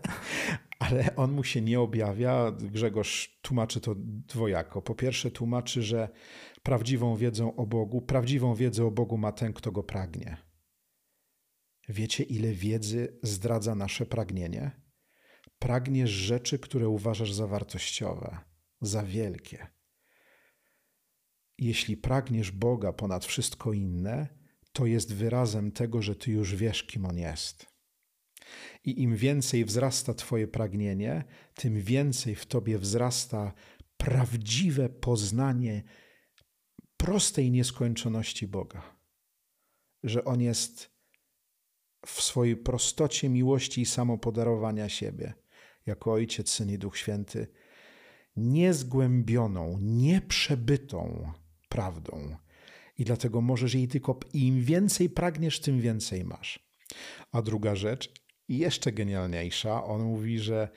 Ale on mu się nie objawia. Grzegorz tłumaczy to dwojako. Po pierwsze, tłumaczy, że prawdziwą wiedzą o Bogu, prawdziwą wiedzę o Bogu ma ten, kto go pragnie. Wiecie, ile wiedzy zdradza nasze pragnienie? Pragniesz rzeczy, które uważasz za wartościowe, za wielkie. Jeśli pragniesz Boga ponad wszystko inne, to jest wyrazem tego, że ty już wiesz, kim On jest. I im więcej wzrasta Twoje pragnienie, tym więcej w Tobie wzrasta prawdziwe poznanie prostej nieskończoności Boga. Że On jest w swojej prostocie miłości i samopodarowania siebie, jako Ojciec, Syn i Duch Święty, niezgłębioną, nieprzebytą prawdą. I dlatego możesz jej tylko, im więcej pragniesz, tym więcej masz. A druga rzecz, jeszcze genialniejsza, on mówi, że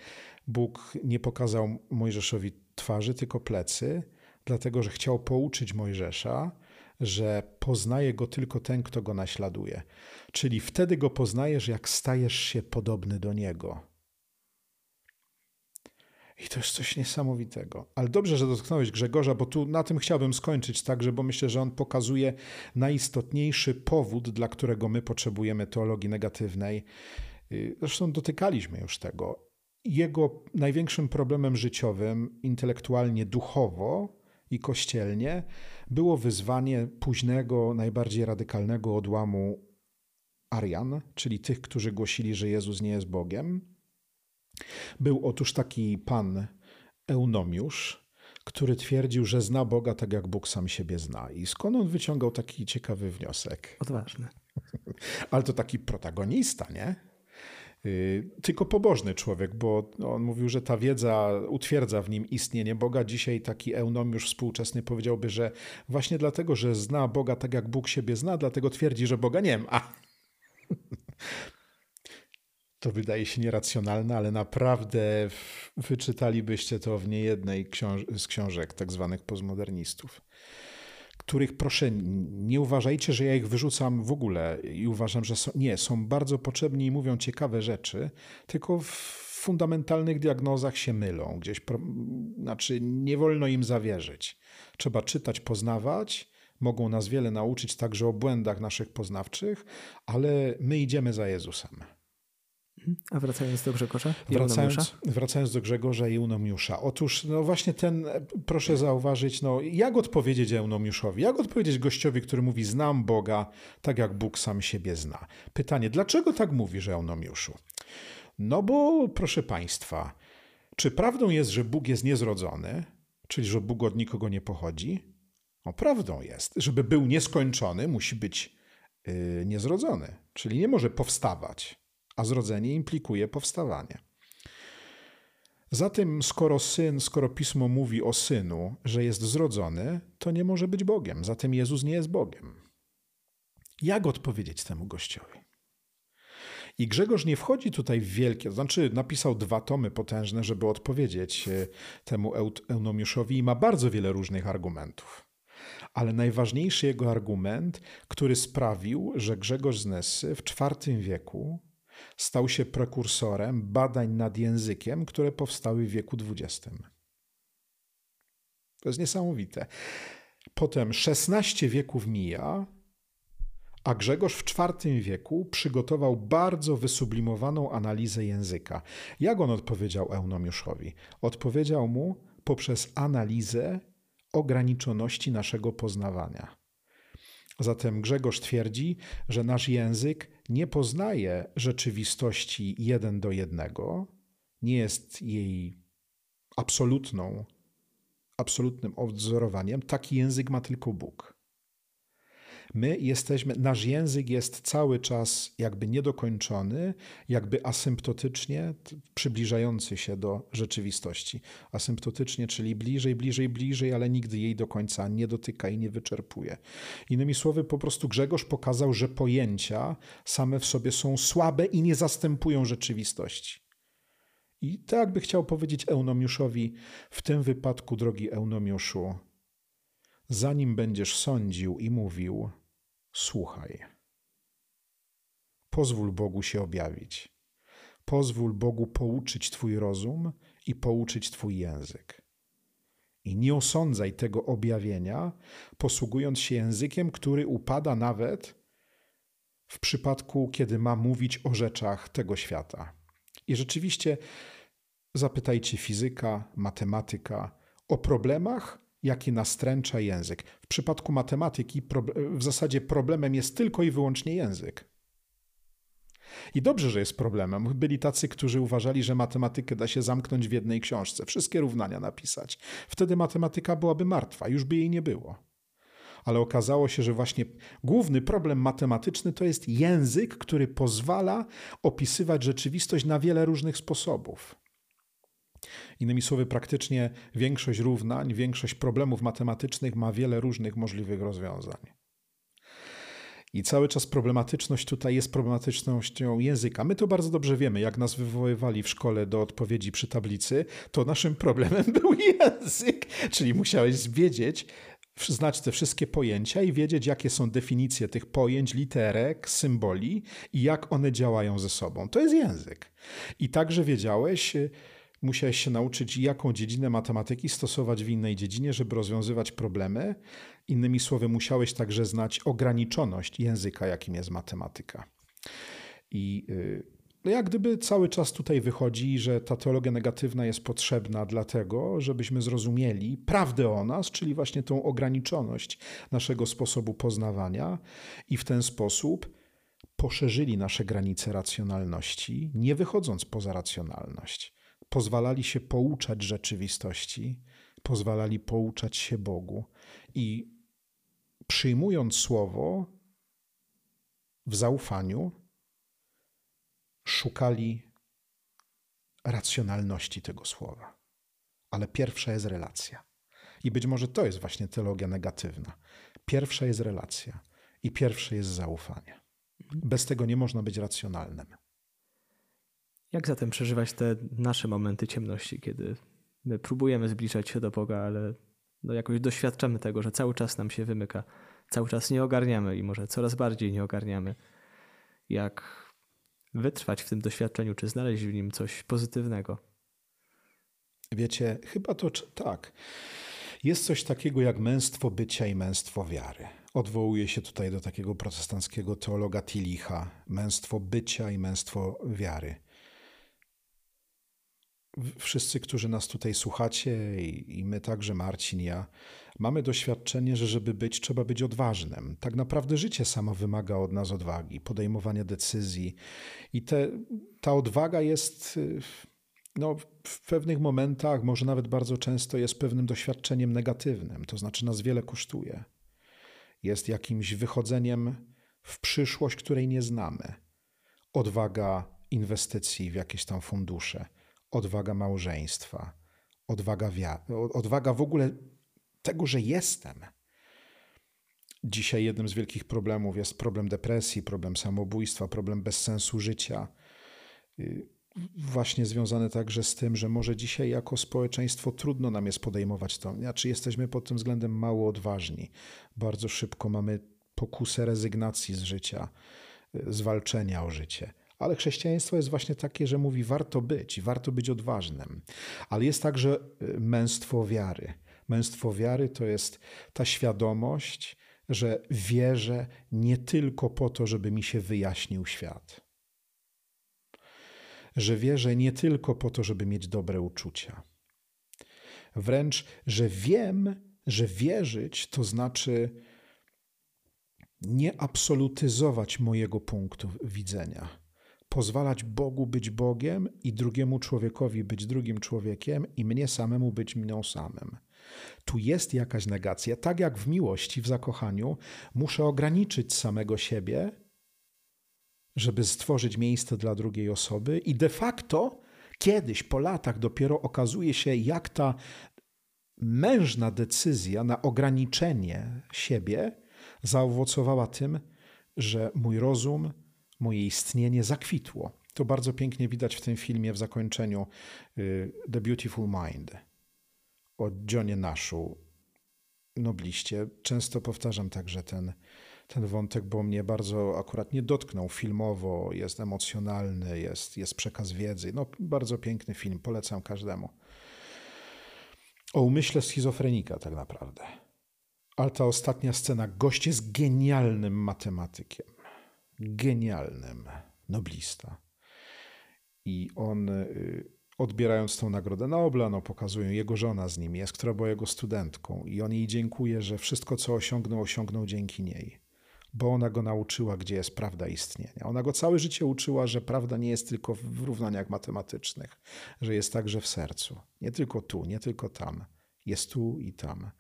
Bóg nie pokazał Mojżeszowi twarzy, tylko plecy, dlatego że chciał pouczyć Mojżesza, że poznaje go tylko ten, kto go naśladuje. Czyli wtedy go poznajesz, jak stajesz się podobny do niego. I to jest coś niesamowitego. Ale dobrze, że dotknąłeś Grzegorza, bo tu na tym chciałbym skończyć także, bo myślę, że on pokazuje najistotniejszy powód, dla którego my potrzebujemy teologii negatywnej. Y, zresztą dotykaliśmy już tego. Jego największym problemem życiowym, intelektualnie, duchowo i kościelnie, było wyzwanie późnego, najbardziej radykalnego odłamu Arian, czyli tych, którzy głosili, że Jezus nie jest Bogiem był otóż taki pan Eunomiusz, który twierdził, że zna Boga tak jak Bóg sam siebie zna. I skąd on wyciągał taki ciekawy wniosek? Odważny. Ale to taki protagonista, nie? Y, tylko pobożny człowiek, bo on mówił, że ta wiedza utwierdza w nim istnienie Boga. Dzisiaj taki eunomiusz współczesny powiedziałby, że właśnie dlatego, że zna Boga tak jak Bóg siebie zna, dlatego twierdzi, że Boga nie ma. To wydaje się nieracjonalne, ale naprawdę wyczytalibyście to w niejednej książ z książek tak zwanych postmodernistów, których proszę, nie uważajcie, że ja ich wyrzucam w ogóle i uważam, że są, nie, są bardzo potrzebni i mówią ciekawe rzeczy, tylko w fundamentalnych diagnozach się mylą. Gdzieś, znaczy nie wolno im zawierzyć. Trzeba czytać, poznawać, mogą nas wiele nauczyć także o błędach naszych poznawczych, ale my idziemy za Jezusem. A wracając do Grzegorza wracając, wracając do Grzegorza i Eunomiusza. Otóż no właśnie ten, proszę zauważyć, no, jak odpowiedzieć Eunomiuszowi? Jak odpowiedzieć gościowi, który mówi znam Boga tak jak Bóg sam siebie zna? Pytanie, dlaczego tak mówisz Eunomiuszu? No bo proszę Państwa, czy prawdą jest, że Bóg jest niezrodzony, czyli że Bóg od nikogo nie pochodzi? No prawdą jest. Żeby był nieskończony, musi być yy, niezrodzony, czyli nie może powstawać a zrodzenie implikuje powstawanie. Zatem, skoro syn, skoro pismo mówi o synu, że jest zrodzony, to nie może być Bogiem. Zatem Jezus nie jest Bogiem. Jak odpowiedzieć temu gościowi? I Grzegorz nie wchodzi tutaj w wielkie, to znaczy napisał dwa tomy potężne, żeby odpowiedzieć e, temu Eunomiuszowi i ma bardzo wiele różnych argumentów. Ale najważniejszy jego argument, który sprawił, że Grzegorz z Nessy w IV wieku stał się prekursorem badań nad językiem, które powstały w wieku XX. To jest niesamowite. Potem 16 wieków mija, a Grzegorz w IV wieku przygotował bardzo wysublimowaną analizę języka. Jak on odpowiedział Eunomiuszowi? Odpowiedział mu poprzez analizę ograniczoności naszego poznawania. Zatem Grzegorz twierdzi, że nasz język nie poznaje rzeczywistości jeden do jednego, nie jest jej absolutną, absolutnym odwzorowaniem. Taki język ma tylko Bóg. My jesteśmy, nasz język jest cały czas jakby niedokończony, jakby asymptotycznie przybliżający się do rzeczywistości. Asymptotycznie, czyli bliżej, bliżej, bliżej, ale nigdy jej do końca nie dotyka i nie wyczerpuje. Innymi słowy, po prostu Grzegorz pokazał, że pojęcia same w sobie są słabe i nie zastępują rzeczywistości. I tak by chciał powiedzieć Eunomiuszowi, w tym wypadku, drogi Eunomiuszu, zanim będziesz sądził i mówił, Słuchaj. Pozwól Bogu się objawić. Pozwól Bogu pouczyć Twój rozum i pouczyć Twój język. I nie osądzaj tego objawienia, posługując się językiem, który upada nawet w przypadku, kiedy ma mówić o rzeczach tego świata. I rzeczywiście zapytajcie fizyka, matematyka o problemach, jakie nastręcza język. W przypadku matematyki w zasadzie problemem jest tylko i wyłącznie język. I dobrze, że jest problemem. Byli tacy, którzy uważali, że matematykę da się zamknąć w jednej książce, wszystkie równania napisać. Wtedy matematyka byłaby martwa, już by jej nie było. Ale okazało się, że właśnie główny problem matematyczny to jest język, który pozwala opisywać rzeczywistość na wiele różnych sposobów. Innymi słowy, praktycznie większość równań, większość problemów matematycznych ma wiele różnych możliwych rozwiązań. I cały czas problematyczność tutaj jest problematycznością języka. My to bardzo dobrze wiemy. Jak nas wywoływali w szkole do odpowiedzi przy tablicy, to naszym problemem był język. Czyli musiałeś wiedzieć, znać te wszystkie pojęcia i wiedzieć, jakie są definicje tych pojęć, literek, symboli i jak one działają ze sobą. To jest język. I także wiedziałeś, musiałeś się nauczyć, jaką dziedzinę matematyki stosować w innej dziedzinie, żeby rozwiązywać problemy. Innymi słowy, musiałeś także znać ograniczoność języka, jakim jest matematyka. I y, no jak gdyby cały czas tutaj wychodzi, że ta teologia negatywna jest potrzebna dlatego, żebyśmy zrozumieli prawdę o nas, czyli właśnie tą ograniczoność naszego sposobu poznawania i w ten sposób poszerzyli nasze granice racjonalności, nie wychodząc poza racjonalność pozwalali się pouczać rzeczywistości, pozwalali pouczać się Bogu i przyjmując słowo w zaufaniu, szukali racjonalności tego słowa. Ale pierwsza jest relacja. I być może to jest właśnie teologia negatywna. Pierwsza jest relacja i pierwsze jest zaufanie. Bez tego nie można być racjonalnym. Jak zatem przeżywać te nasze momenty ciemności, kiedy my próbujemy zbliżać się do Boga, ale no jakoś doświadczamy tego, że cały czas nam się wymyka, cały czas nie ogarniamy i może coraz bardziej nie ogarniamy. Jak wytrwać w tym doświadczeniu, czy znaleźć w nim coś pozytywnego? Wiecie, chyba to tak. Jest coś takiego jak męstwo bycia i męstwo wiary. Odwołuje się tutaj do takiego protestanckiego teologa Tilicha. Męstwo bycia i męstwo wiary wszyscy, którzy nas tutaj słuchacie i, i, my także, Marcin, ja, mamy doświadczenie, że żeby być, trzeba być odważnym. Tak naprawdę życie samo wymaga od nas odwagi, podejmowania decyzji i te, ta odwaga jest no, w pewnych momentach, może nawet bardzo często jest pewnym doświadczeniem negatywnym, to znaczy nas wiele kosztuje. Jest jakimś wychodzeniem w przyszłość, której nie znamy. Odwaga inwestycji w jakieś tam fundusze – odwaga małżeństwa, odwaga, odwaga w ogóle tego, że jestem. Dzisiaj jednym z wielkich problemów jest problem depresji, problem samobójstwa, problem bezsensu życia. Y, właśnie związane także z tym, że może dzisiaj jako społeczeństwo trudno nam jest podejmować to. Znaczy jesteśmy pod tym względem mało odważni. Bardzo szybko mamy pokusę rezygnacji z życia, zwalczenia o życie. Ale chrześcijaństwo jest właśnie takie, że mówi warto być, warto być odważnym. Ale jest także y, męstwo wiary. Męstwo wiary to jest ta świadomość, że wierzę nie tylko po to, żeby mi się wyjaśnił świat. Że wierzę nie tylko po to, żeby mieć dobre uczucia. Wręcz, że wiem, że wierzyć to znaczy nie absolutyzować mojego punktu widzenia. Pozwalać Bogu być Bogiem i drugiemu człowiekowi być drugim człowiekiem i mnie samemu być mną samym. Tu jest jakaś negacja. Tak jak w miłości, w zakochaniu, muszę ograniczyć samego siebie, żeby stworzyć miejsce dla drugiej osoby, i de facto kiedyś, po latach, dopiero okazuje się, jak ta mężna decyzja na ograniczenie siebie zaowocowała tym, że mój rozum, moje istnienie zakwitło. To bardzo pięknie widać w tym filmie w zakończeniu y, The Beautiful Mind o Johnie Nashu, nobliście. Często powtarzam także ten, ten wątek, bo mnie bardzo akurat nie dotknął filmowo, jest emocjonalny, jest, jest przekaz wiedzy. No, bardzo piękny film, polecam każdemu. O umyśle schizofrenika tak naprawdę. Ale ta ostatnia scena, gość jest genialnym matematykiem. Genialnym. Noblista. I on y, odbierając tą Nagrodę Nobla, no, pokazują, jego żona z nim jest, która była jego studentką i on jej dziękuje, że wszystko, co osiągnął, osiągnął dzięki niej, bo ona go nauczyła, gdzie jest prawda istnienia. Ona go całe życie uczyła, że prawda nie jest tylko w równaniach matematycznych, że jest także w sercu. Nie tylko tu, nie tylko tam. Jest tu i tam.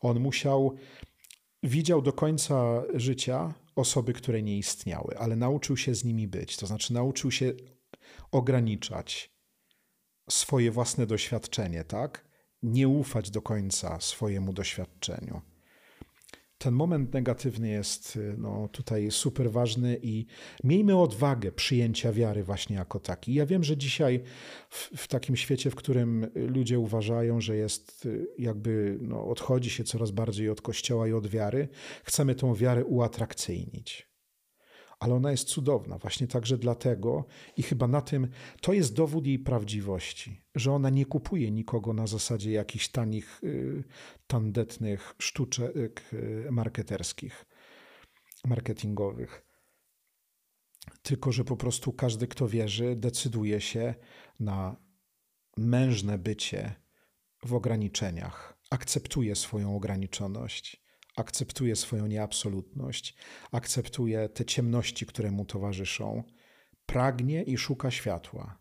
On musiał, widział do końca życia osoby, które nie istniały, ale nauczył się z nimi być. To znaczy nauczył się ograniczać, swoje własne doświadczenie, tak? Nie ufać do końca swojemu doświadczeniu. Ten moment negatywny jest no, tutaj super ważny i miejmy odwagę przyjęcia wiary właśnie jako taki. Ja wiem, że dzisiaj w, w takim świecie, w którym ludzie uważają, że jest jakby no, odchodzi się coraz bardziej od kościoła i od wiary, chcemy tą wiarę uatrakcyjnić ale ona jest cudowna właśnie także dlatego i chyba na tym to jest dowód jej prawdziwości, że ona nie kupuje nikogo na zasadzie jakichś tanich, y, tandetnych sztuczek y, marketerskich, marketingowych. Tylko, że po prostu każdy, kto wierzy, decyduje się na mężne bycie w ograniczeniach, akceptuje swoją ograniczoność akceptuje swoją nieabsolutność, akceptuje te ciemności, które mu towarzyszą, pragnie i szuka światła.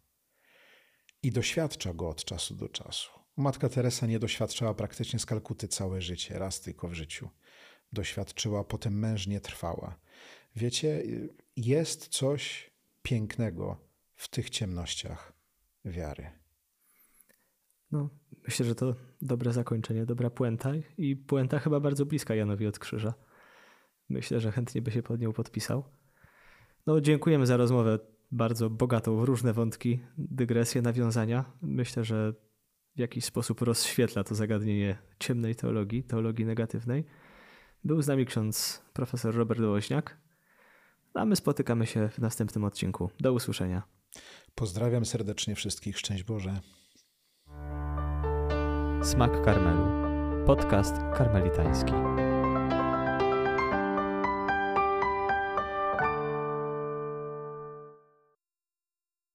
I doświadcza go od czasu do czasu. Matka Teresa nie doświadczała praktycznie z Kalkuty całe życie, raz tylko w życiu. Doświadczyła, potem mężnie trwała. Wiecie, jest coś pięknego w tych ciemnościach wiary. No, myślę, że to dobre zakończenie, dobra puenta i puenta chyba bardzo bliska Janowi od krzyża. Myślę, że chętnie by się pod nią podpisał. No, dziękujemy za rozmowę bardzo bogatą w różne wątki, dygresje, nawiązania. Myślę, że w jakiś sposób rozświetla to zagadnienie ciemnej teologii, teologii negatywnej. Był z nami ksiądz profesor Robert Woźniak, a my spotykamy się w następnym odcinku. Do usłyszenia. Pozdrawiam serdecznie wszystkich. Szczęść Boże. Smak Karmelu. Podcast karmelitański.